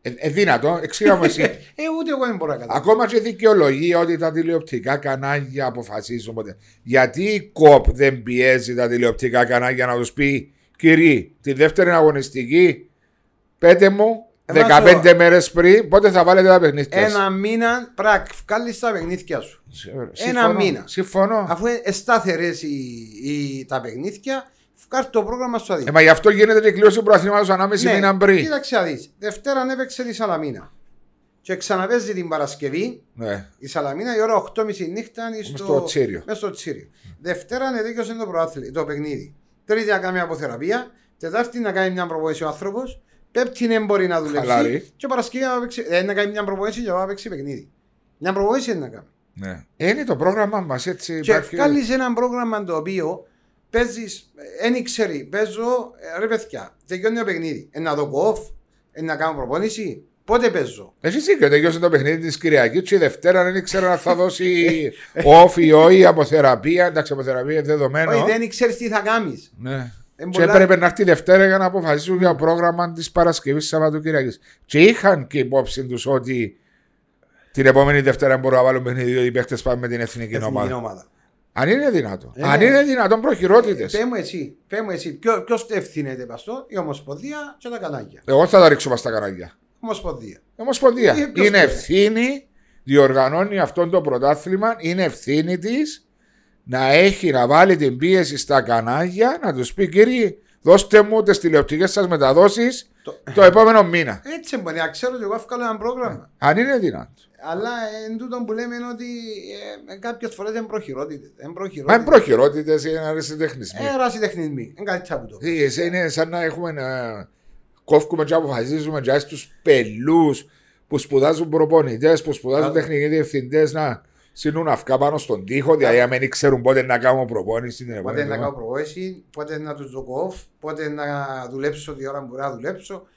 Ε, ε, δυνατό, εξήγα μου εσύ. Ε, ούτε εγώ δεν μπορώ να καταλάβω. Ακόμα και δικαιολογεί ότι τα τηλεοπτικά κανάλια αποφασίζουν ποτέ. Γιατί η ΚΟΠ δεν πιέζει τα τηλεοπτικά κανάλια να τους πει Κύριοι, τη δεύτερη αγωνιστική, πέτε μου Ε, 15 βάζω- μέρες πριν πότε θα βάλετε τα παιχνίδια σας. Ένα μήνα πρέπει να βγάλεις τα παιχνίδια σου. Συμφωνώ, μήνα. Συμφωνώ. Αφού είναι σταθερέ τα παιχνίδια, βγάλει το πρόγραμμα στο Ε, αδίκιο. μα γι' αυτό γίνεται και η κλήρωση του προαθλήματος ανάμεση μήνα πριν. Ναι, κοίταξε να δεις. Δευτέρα έπαιξε η Σαλαμίνα. Και ξαναπέζει την Παρασκευή Ναι. η Σαλαμίνα η ώρα 8.30 νύχτα είναι στο, στο Τσίριο. μες στο Τσίριο. Δευτέρα εδίκησε το, προάθλη- το παιχνίδι. Τρίτη να κάνει αποθεραπεία. Τετάρτη να κάνει μια προπόνηση ο άνθρωπος. Πέμπτη δεν μπορεί να δουλέψει. Χαλαρή. Και Παρασκευή να, παίξει, ε, να κάνει μια προπόνηση και να παίξει παιχνίδι. Μια προπόνηση είναι να κάνει. ναι. Ε, Είναι το πρόγραμμα μας έτσι. Και υπάρχει- βγάλει ένα πρόγραμμα το οποίο παίζεις, δεν ξέρει, παίζω, ε, ρε παιδιά, τελειώνει το παιχνίδι. Ε, να δω κοφ, ε, να κάνω προπόνηση. Πότε παίζω. Εσύ δίκιο, τελειώσε το παιχνίδι της Κυριακής και η Δευτέρα δεν ήξερα αν θα δώσει off ή όχι από θεραπεία. Εντάξει, από θεραπεία είναι δεδομένο. Όχι, δεν ξέρει τι θα κάνεις. Ναι. Ε, Και πολλά- έπρεπε να έρθει η Δευτέρα για να αποφασίσουν για το πρόγραμμα της Παρασκευής Σαββατοκύριακη. Και είχαν και υπόψη τους ότι την επόμενη Δευτέρα μπορούν να βάλουν παιχνίδι διότι οι παίχτε πάνε με την εθνική Εθνική ομάδα. ομάδα. Αν είναι δυνατό. Ε, Αν ναι. είναι δυνατόν προχειρότητες. Πε μου εσύ, πέ μου εσύ, ποιο, ποιος ευθύνεται παστό, η Ομοσπονδία και τα κανάλια. Εγώ θα τα ρίξω πας στα κανάλια. Ομοσπονδία. Ομοσπονδία. Ε, ποιος Είναι ξέρει. ευθύνη, διοργανώνει αυτό το πρωτάθλημα, είναι ευθύνη της να έχει να βάλει την πίεση στα κανάλια, να τους πει κύριοι, δώστε μου τις τηλεοπτικές σας μεταδόσεις Το- το επόμενο μήνα. Έτσι μπορεί να ξέρω ότι εγώ εύκολα ένα πρόγραμμα. Αν είναι δυνατό. Αλλά εν τούτο που λέμε είναι ότι ε, κάποιες φορές δεν προχειρότητες. Δεν Μα είναι προχειρότητες, είναι αριστοτεχνισμοί. Ε, ράση τεχνισμοί. Είναι κάτι τσάπου το. Ε, Είναι σαν να έχουμε να κόφουμε και αποφασίζουμε για στους πελούς που σπουδάζουν προπονητές, που σπουδάζουν Άρα. τεχνικοί διευθυντές να σύνουν αυκά πάνω στον τοίχο, δηλαδή αν δεν ξέρουν πότε να κάνουν προπόνηση την Πότε επόμενη να κάνω εβδομάδα. προβόηση, πότε να τους δω off, πότε να δουλέψω τη ώρα που μπορεί να δουλέψω.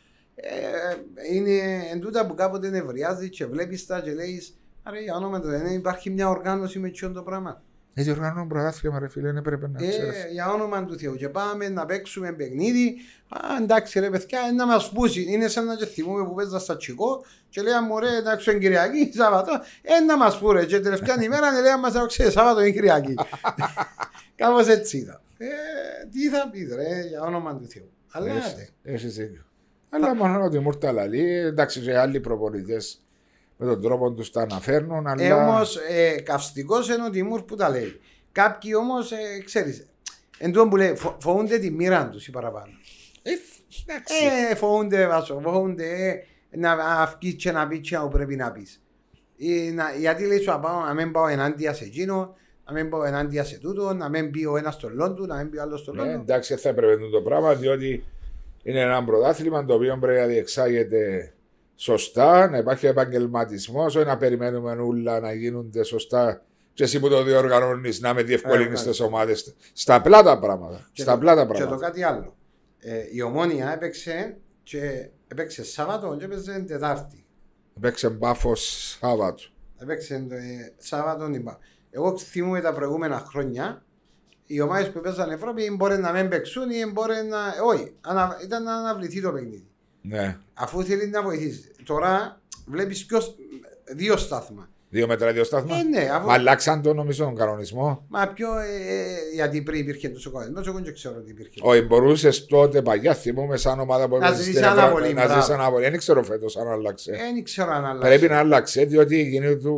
Ε, είναι εν τούτα που κάποτε νευριάζει και βλέπεις τα και λέεις Άρα για όνομα του δεν υπάρχει μια οργάνωση με τσιόν το πράγμα. Έτσι οργανώνουν πρωτάθλημα ρε φίλε, δεν πρέπει να ξέρεις. Ε, για όνομα του Θεού. Και πάμε να παίξουμε παιχνίδι. Α, εντάξει ρε παιδιά, ε, να μας πούσει. Είναι σαν να και θυμούμε που παίζα στα τσικό και λέει μου ρε να έξω Κυριακή, Σάββατο. Ε, να μας πούρε. Και τελευταία ημέρα λέει μα έξω Σάββατο ή Κυριακή. Κάπως έτσι ήταν. Ε, τι θα πεις ρε, για όνομα του Θεού. Αλλά Έχεις- άντε. Έχεις δίκιο. Αλλά μόνο ότι μου τα λαλεί, εντάξει και άλλοι προπονητές με τον τρόπο τους τα αναφέρνουν, αλλά... Ε, όμως, ε, καυστικός είναι ο Τιμούρ που τα λέει. Κάποιοι όμως, ε, ξέρεις, εν τω που λέει, φο- φοβούνται τη μοίρα τους ή παραπάνω. Ε, εντάξει. Ε, φοβούνται, βάσο, φοβούνται ε, να αυκείς και να πεις και να πρέπει να πεις. Ε, να, γιατί λέει σου να, πάω, να μην πάω ενάντια σε εκείνο, να μην πάω ενάντια σε τούτο, να μην πει ο ένας στον λόντου, να μην πει ο άλλος στον Ναι, λόντου. εντάξει, θα έπρεπε το πράγμα, διότι είναι ένα πρωτάθλημα το οποίο πρέπει να διεξάγεται σωστά, να υπάρχει επαγγελματισμός, όχι να περιμένουμε όλα να γίνονται σωστά. Και εσύ που το διοργανώνεις να με διευκολύνεις Ε, τι ομάδες. Στα απλά τα πράγματα. Και Στα το- απλά τα Και το πράγματα. κάτι άλλο. Ε, η ομόνια έπαιξε και έπαιξε Σάββατο και έπαιζε Τετάρτη. Παίξε μπάφος Σάββατο. Έπαιξε το ε, Σάββατο είπα. Εγώ θυμούμαι τα προηγούμενα χρόνια οι ομάδες που παίζαν Ευρώπη μπορεί να μην παίξουν ή μπορεί να. ε, Όχι, ανα... ήταν να αναβληθεί το παιχνίδι. Ναι. Αφού θέλει να βοηθήσει. Τώρα βλέπεις δύο στάθμα. Δύο μέτρα, δύο στάθμα. Ε, ναι, αφού... Μα αλλάξαν το νομίζω τον κανονισμό. Μα πιο. Ε, γιατί πριν υπήρχε τόσο κόσμο. Εγώ δεν ξέρω ότι υπήρχε. Όχι, μπορούσες τότε παλιά θυμούμε σαν ομάδα που Να έπαιζες ζήσεις στην ανάπολη, Ευρώπη, να μπράβο. ζήσει ανάπολη. Δεν ξέρω φέτος αν άλλαξε. Ε, Δεν ξέρω αν αλλάζει. Πρέπει να άλλαξε διότι γίνεται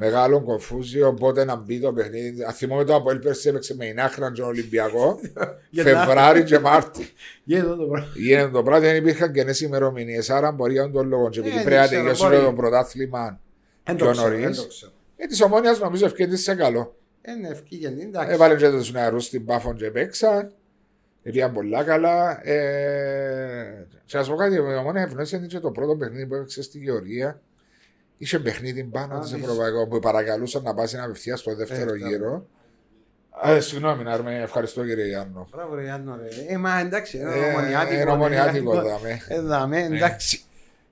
μεγάλο κομφούζιο. Οπότε να μπει το παιχνίδι. Αν θυμόμαι το Αποέλ πέρσι έπαιξε με Ινάχραν τον Ολυμπιακό. Γενάρη. Φεβράρι και Μάρτι. Γίνεται το πράγμα. Γίνεται το πράγμα, δεν υπήρχαν καινέ ημερομηνίες. Άρα μπορεί να τον λόγο. Και επειδή Ε, πρέπει να δεν ξέρω, τελειώσει μπορεί. το πρωτάθλημα Δεν το πιο ξέρω, νωρίς. δεν το ξέρω. Ε, της ομόνιας νομίζω ευκαιρία σε καλό. Είναι ευκήγε, εντάξει. Έβαλε και τους νεαρούς στην Πάφον και παίξαν. Πήγαν πολλά καλά. Ε, και να σου πω κάτι, η ομόνια ευνόησε και το πρώτο παιχνίδι που έπαιξε στη Γεωργία. Είχε παιχνίδι πάνω Α, της είσαι. Ευρωπαϊκό που παρακαλούσαν να πάει απευθεία στο δεύτερο Ε, γύρο. Ε, συγγνώμη, να είμαι ευχαριστώ κύριε Γιάννο. Μπράβο, ρε Γιάννο, ρε. Ε, μα εντάξει, είναι Ε, ομονιάτικο. Είναι ομονιάτικο, ναι. δάμε. Ε, δάμε, εντάξει.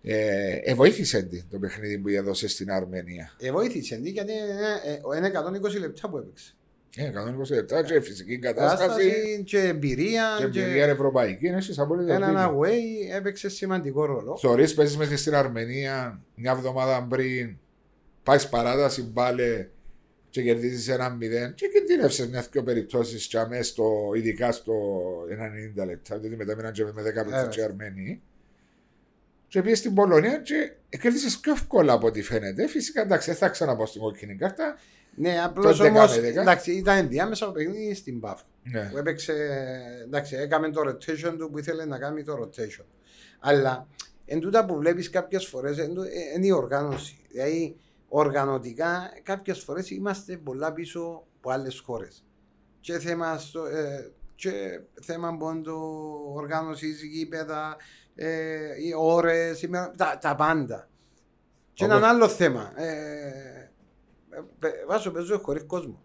Ε, ε, βοήθησε την το παιχνίδι που έδωσε στην Αρμενία. Ε, βοήθησε, τι, γιατί είναι- ε, είναι 120 λεπτά που έπαιξε. Ε, 120 λεπτά και φυσική κατάσταση Κατάσταση και εμπειρία και και εμπειρία ευρωπαϊκή. Είναι εσείς απόλυτα έναν δίκιο. away έπαιξε σημαντικό ρόλο. Θεωρείς παίζεις μες τη στην Αρμενία μια εβδομάδα πριν πάεις παράταση μπάλε και κερδίζεις ένα μηδέν και κινδύνευσες μιας δυο περιπτώσεις και αμέσως στο, ειδικά στο 90 λεπτά διότι μετά μείναν και με 10 λεπτά Ε, και οι Αρμένοι και πήγες στην Πολωνία και κερδίσεις πιο εύκολα από ό,τι φαίνεται. Φυσικά εντάξει, δεν θα ξαναπάω στην κόκκινη κάρτα. Ναι, απλώς Τότε όμως. κάμε δέκα. Εντάξει, ήταν ενδιάμεσα το παιχνίδι στην Πάφ. Ναι. Που έπαιξε. Εντάξει, έκαμε το rotation του που ήθελε να κάνει το rotation. Αλλά εν τούτα που βλέπεις κάποιες φορές είναι η οργάνωση. Δηλαδή, οργανωτικά κάποιες φορές είμαστε πολλά πίσω από άλλες χώρες. Και θέμα, στο, ε, και θέμα πόντο, οργάνωση, γήπεδα, ε, οι ώρες, τα, τα πάντα. Και Όπως- ένα άλλο θέμα. Ε, ε, παι- βάζω παίζω χωρίς κόσμο.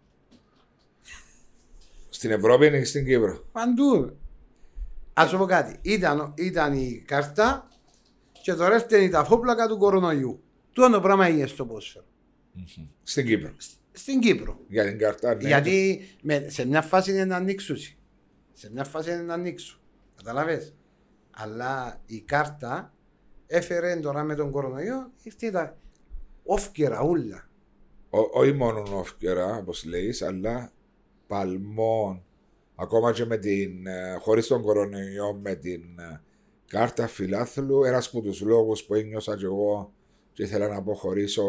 Στην Ευρώπη είναι και στην Κύπρο; Παντού. Α σου πω κάτι. Ήταν, ήταν η κάρτα και τώρα έφτανε τα φόπλακα του κορονοϊού. Του το πράγμα έγινε στο πόσφαιρο. Στην Κύπρο. Στην Κύπρο. Για την κάρτα. Ναι. Γιατί με, σε μια φάση είναι να ανοίξουν. Σε μια φάση είναι να ανοίξουν. Καταλαβες. Αλλά η κάρτα έφερε τώρα με τον κορονοϊό ήρθε τα όφκερα ούλα. Ό- όχι μόνο όφκερα, όπως λέει, αλλά παλμών. Ακόμα και με την, ε, χωρίς τον κορονοϊό, με την ε, κάρτα φιλάθλου, ένας από τους λόγους που ένιωσα και εγώ και ήθελα να αποχωρήσω,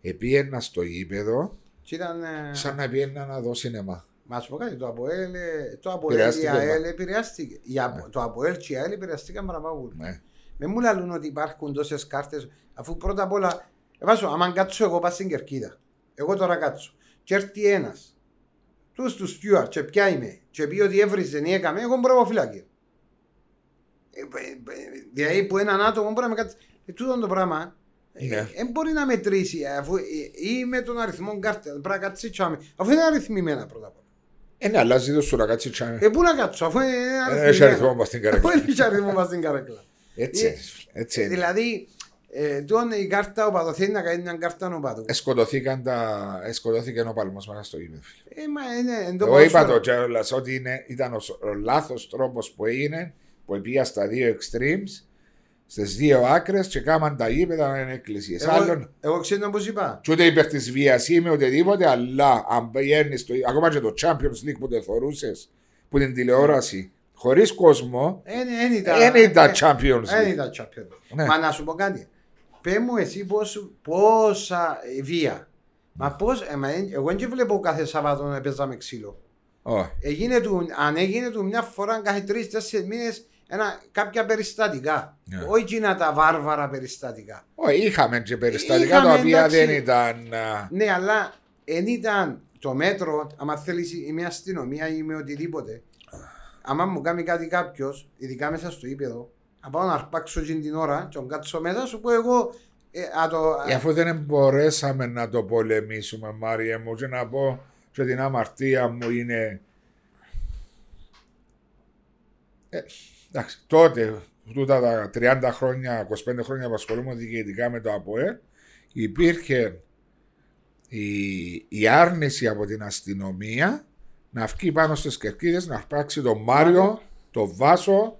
επίαινα στο γήπεδο, Και ήταν. ε, σαν να πιένα να δω σινεμά. Μα σου πω κάτι, το ΑΠΟΕΛ, ε, το ΑΠΟΕΛ, η Επηρεάστηκε, ΑΕΛ μα. επηρεάστηκε. Η ΑΠΟ- Το ΑΠΟΕΛ και η ΑΕΛ επηρεαστήκαν παραπάνω. Ναι. Με μου λαλούν ότι υπάρχουν τόσες κάρτες, αφού πρώτα απ' όλα. Εβάσω, άμα κάτσω εγώ πάω στην κερκίδα. Εγώ τώρα κάτσω. Και έρθει ένας. Τους τους Στιούαρτ, και ποια είμαι. Και πει ότι έβριζε ή έκαμε, εγώ μπορώ να πάω φυλάκιο. Ε, ε, ε, Δηλαδή που έναν άτομο μπορεί να με κάτσει. Ε, τούτο είναι το πράγμα. Ναι. Δεν μπορεί να μετρήσει αφού, ε, ή με τον αριθμό κάρτα. Πρέπει να κάτσει τσάμε. Αφού είναι αριθμημένα πρώτα απ' όλα. Ε, ναι, αλλάζει το σου να κάτσει τσάμε. Ε, πού να κάτσω, αφού είναι Δεν αριθμημένα. έχει αριθμό μας στην Αφού καρέκλα. έχει αριθμό μας στην καρέκλα. Έτσι Ε, είναι, έτσι Ε, είναι. Δηλαδή, ε, τούτο η κάρτα οπαδό θέλει να κάνει μια κάρτα οπαδού. Εσκοτωθήκαν τα... Εσκοτώθηκε ο παλμός μέσα στο γήπεδο. φίλε. Ε, μα είναι εν το Εγώ είπα ποδόσφαιρο. το κιόλας ότι είναι, ήταν ο, σ- ο λάθος τρόπος που έγινε που πήγα στα δύο extremes στις δύο άκρες και κάμαν τα γήπεδα να είναι εκκλησίες. Εγώ, Άλλον, εγώ ξέρω πώς είπα. και ούτε υπέρ της βίας είμαι οτιδήποτε, αλλά αν πηγαίνεις στο, ακόμα και το Champions League που το θεωρούσες, που την τηλεόραση, χωρίς κόσμο, Δεν ήταν. δεν ήταν ε, Champions Δεν League. ήταν Champions. Ναι. Μα να σου πω κάτι. Πε μου εσύ πώς, πόσα ε, βία. Μα πώς, ε, μα, ε, εγώ δεν βλέπω κάθε Σαββάτο να παίζαμε ξύλο. Όχι. Έγινε του, αν έγινε του μια φορά κάθε τρει-τέσσερι μήνες κάποια περιστατικά. Ναι. Όχι εκείνα τα βάρβαρα περιστατικά. Όχι, είχαμε και περιστατικά Είχαμε, τα οποία εντάξει. δεν ήταν... α, Ναι, αλλά δεν ήταν το μέτρο, άμα θέλεις η μια αστυνομία ή με οτιδήποτε. Άμα μου κάνει κάτι κάποιος, ειδικά μέσα στο ύπεδο, να πάω να αρπάξω εκείνη την ώρα και να κάτσω μέσα, σου πω εγώ. Ε, α, το, Ε, Αφού δεν μπορέσαμε να το πολεμήσουμε, Μάρια μου, και να πω και την αμαρτία μου είναι Εντάξει, τότε, τούτα τα 30 χρόνια, 25 χρόνια που ασχολούμαι διοικητικά με το ΑΠΟΕ, υπήρχε η, η άρνηση από την αστυνομία να βγει πάνω στις κερκίδες να αρπάξει τον Μάριο, τον Βάσο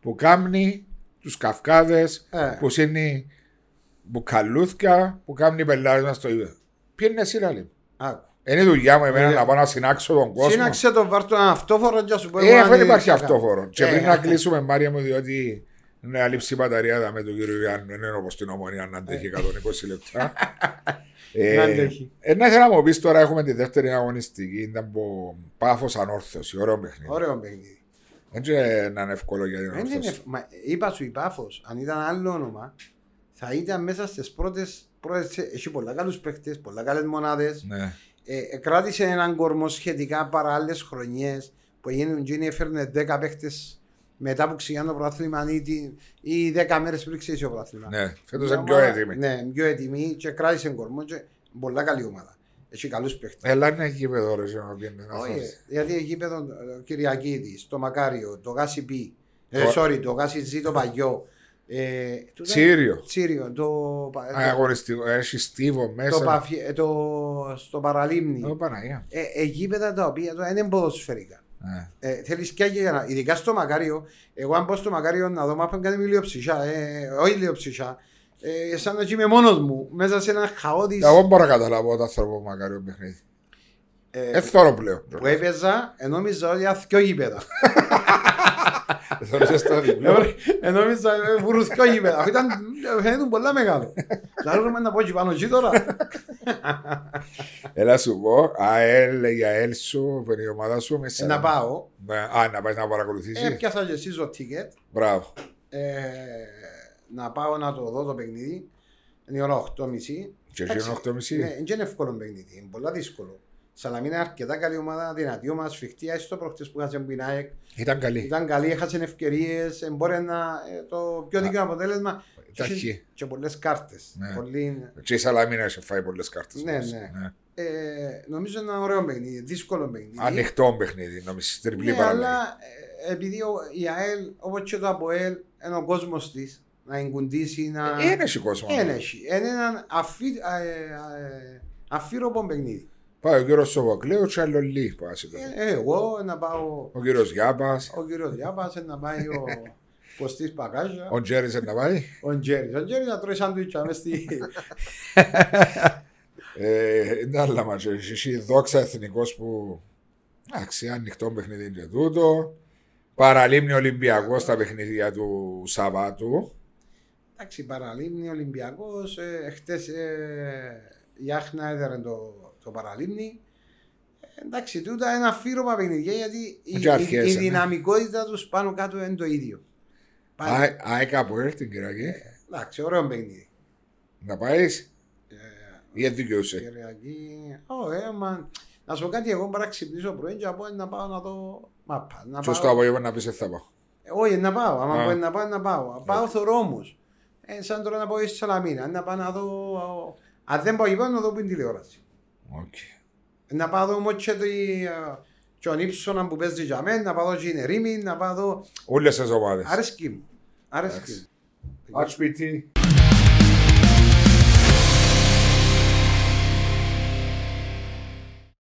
που κάνει τους καυκάδες, Ε. που είναι μπουκαλούθια, που κάνει πελάρε μας στο ίδιο. Ποιο είναι εσύ, Λαλή. Άκου. Είναι η δουλειά μου εμένα Ε, να πάω να συνάξω τον κόσμο. Σύναξε το βάρτο ένα αυτόφορο και σου πω Ε, εγώ αφού αν δεν υπάρχει είναι- αυτόφορο. Και Ε, πριν να κλείσουμε, Μάρια μου, διότι είναι αλήψη η μπαταρία με τον κύριο Ιωάννου, δεν είναι όπως την ομονία να αντέχει 120 λεπτά. Να αντέχει. Ε, να ήθελα να μου πεις τώρα, έχουμε τη δεύτερη αγωνιστική. Ήταν από πάφο ανόρθωση. Ωραίο παιχνίδι. Ωραίο παιχνίδι. Έτσι να είναι εύκολο για την Δεν είναι ανόρθωση. ευ- μα, είπα σου η Πάφος, αν ήταν άλλο όνομα, θα ήταν μέσα στις πρώτες, πρώτες έχει πολλά καλούς παίχτες, πολλά καλές μονάδες. Ναι. Ε, κράτησε έναν κορμό σχετικά παρά άλλες χρονιές που έγινε ο Τζίνι έφερνε 10 παίχτες μετά που ξεκινάνε το πρωτάθλημα ή, τι- ή 10 μέρες πριν ξεκινήσει το πρωτάθλημα. ναι. Φέτος Μια είναι πιο ομάδα- έτοιμη. Ναι, πιο έτοιμη και κράτησε κορμό και πολλά καλή ομάδα. Έχει καλούς παίχτες. Έλα είναι εκεί παιδό, ρε, να πιένει να Όχι, φας. γιατί εκεί πέρα τον Κυριακίδη, το Μακάριο, το Γάσι Πι, ε, Το- sorry, το Γάσι Ζή, το Παγιό. Ε, τούτα- Τσίριο. Τσίριο, το, πα- το, Αγωνιστικό. Έχει στίβο το, μέσα. παφι- ε, το, στο παραλίμνη. Ω, Παναγία. Ε, ε, γήπεδα τα οποία τώρα είναι ποδοσφαιρικά. Ναι. Ε, θέλεις και για να, ειδικά στο Μακάριο, εγώ αν πω στο Μακάριο να δω μάπαν κάνει με λιοψυχιά, ε, όχι λιοψυχιά, ε, σαν να είμαι μόνος μου, μέσα σε ένα χαόδης Εγώ μπορώ να καταλάβω το άνθρωπο μακάριο παιχνίδι. ε, Δεν θέλω πλέον. που έπαιζα, ε, νόμιζα ότι ήταν δυο γήπεδα. Θέλεις στο διπλό. Ενώ εμείς βουρουθκό γήπεδα. Αυτό ήταν, φαίνεται πολλά μεγάλο. Λάρουμε να πω και πάνω εκεί τώρα. Έλα σου πω, ΑΕΛ, η ΑΕΛ σου, που είναι η ομάδα σου, με Ε, Να πάω. Ναι, Α, να πάει να παρακολουθήσεις. Έπιασα και εσείς το ticket. Μπράβο. Ε, Να πάω να το δω το παιχνίδι. Είναι η ώρα 8.30. Και εσύ είναι 8.30. Ναι, δεν είναι εύκολο παιχνίδι. Είναι πολλά δύσκολο. Σαλαμίνα είναι αρκετά καλή ομάδα, δυνατή ομάδα, σφιχτή. Έστω προχτές που είχασε την ΑΕΚ. Ήταν καλή. Ήταν καλή, έχασε ευκαιρίες. Μπορεί να ε, το πιο δίκαιο αποτέλεσμα. Ήταν Και- χ. Και πολλές κάρτες. Ναι. Πολύ, Και η Σαλαμίνα έχει φάει πολλές κάρτες. Ναι, όμως. ναι. ε, νομίζω είναι ένα ωραίο παιχνίδι, δύσκολο παιχνίδι. Ανοιχτό παιχνίδι, νομίζω, τριπλή Ναι, παραλογή. αλλά ε, επειδή ο, η ΑΕΛ, όπως και το ΑΠΟΕΛ, είναι ο κόσμος της να εγκουντήσει, να. Ε, Είναι έχει κόσμο. Δεν έχει. Είναι ένα αφή, ε, ε, αφύροπο παιχνίδι. Πάει ο κύριος Σοβοκλέου και άλλο Λί. πάει σε το- Ε, εγώ να πάω. Ο κύριος Γιάπας, Ο κύριος Διάπα να πάει ο ποστή Παγκάζα. ο Τζέρις να πάει. Ο Τζέρι. Ο Τζέρι να τρώει σάντουιτσα μες στη. Ε, Είναι άλλα μάτια. Εσύ δόξα εθνικός που... Εντάξει, ανοιχτό παιχνίδι είναι και τούτο. Παραλίμνη Ολυμπιακός στα παιχνίδια του Σαββάτου. Εντάξει, παραλίμνη Ολυμπιακός. Ε, Χτε ε, η Άχνα έδερε το, το παραλίμνη. Ε, εντάξει, τούτα είναι αφήρωμα παιχνίδια γιατί η, Και αρχές, η, η ναι. δυναμικότητα τους πάνω κάτω είναι το ίδιο. Πάλι, ΑΕΚ από έρθει την Κυριακή. εντάξει, ωραίο παιχνίδι. Να πάεις; Ε, ή δικαιούσε. Κυριακή. Ω, ε, μα, να σου πω κάτι, εγώ μπορώ να ξυπνήσω πρωί και να πω να πάω να δω μάπα. Να Και στο πάω- απόγευμα να πεις δεν θα πάω. Ε, Όχι, να πάω. Άμα Α. μπορεί να πάω, να πάω. Πάω θωρώ όμως. Ε, σαν τώρα να πάω στη Σαλαμίνα. Να πάω να δω... Αν δεν πάω εκεί πάνω, να δω που είναι τηλεόραση. Οκ. Να πάω δω όμως και το- και τον Ύψωνα που παίζει για μένα, να πάω δω και την Ερήμη, να πάω δω... Όλες τις ομάδες. Αρέσκει μου. Αρέσκει μου. HPT.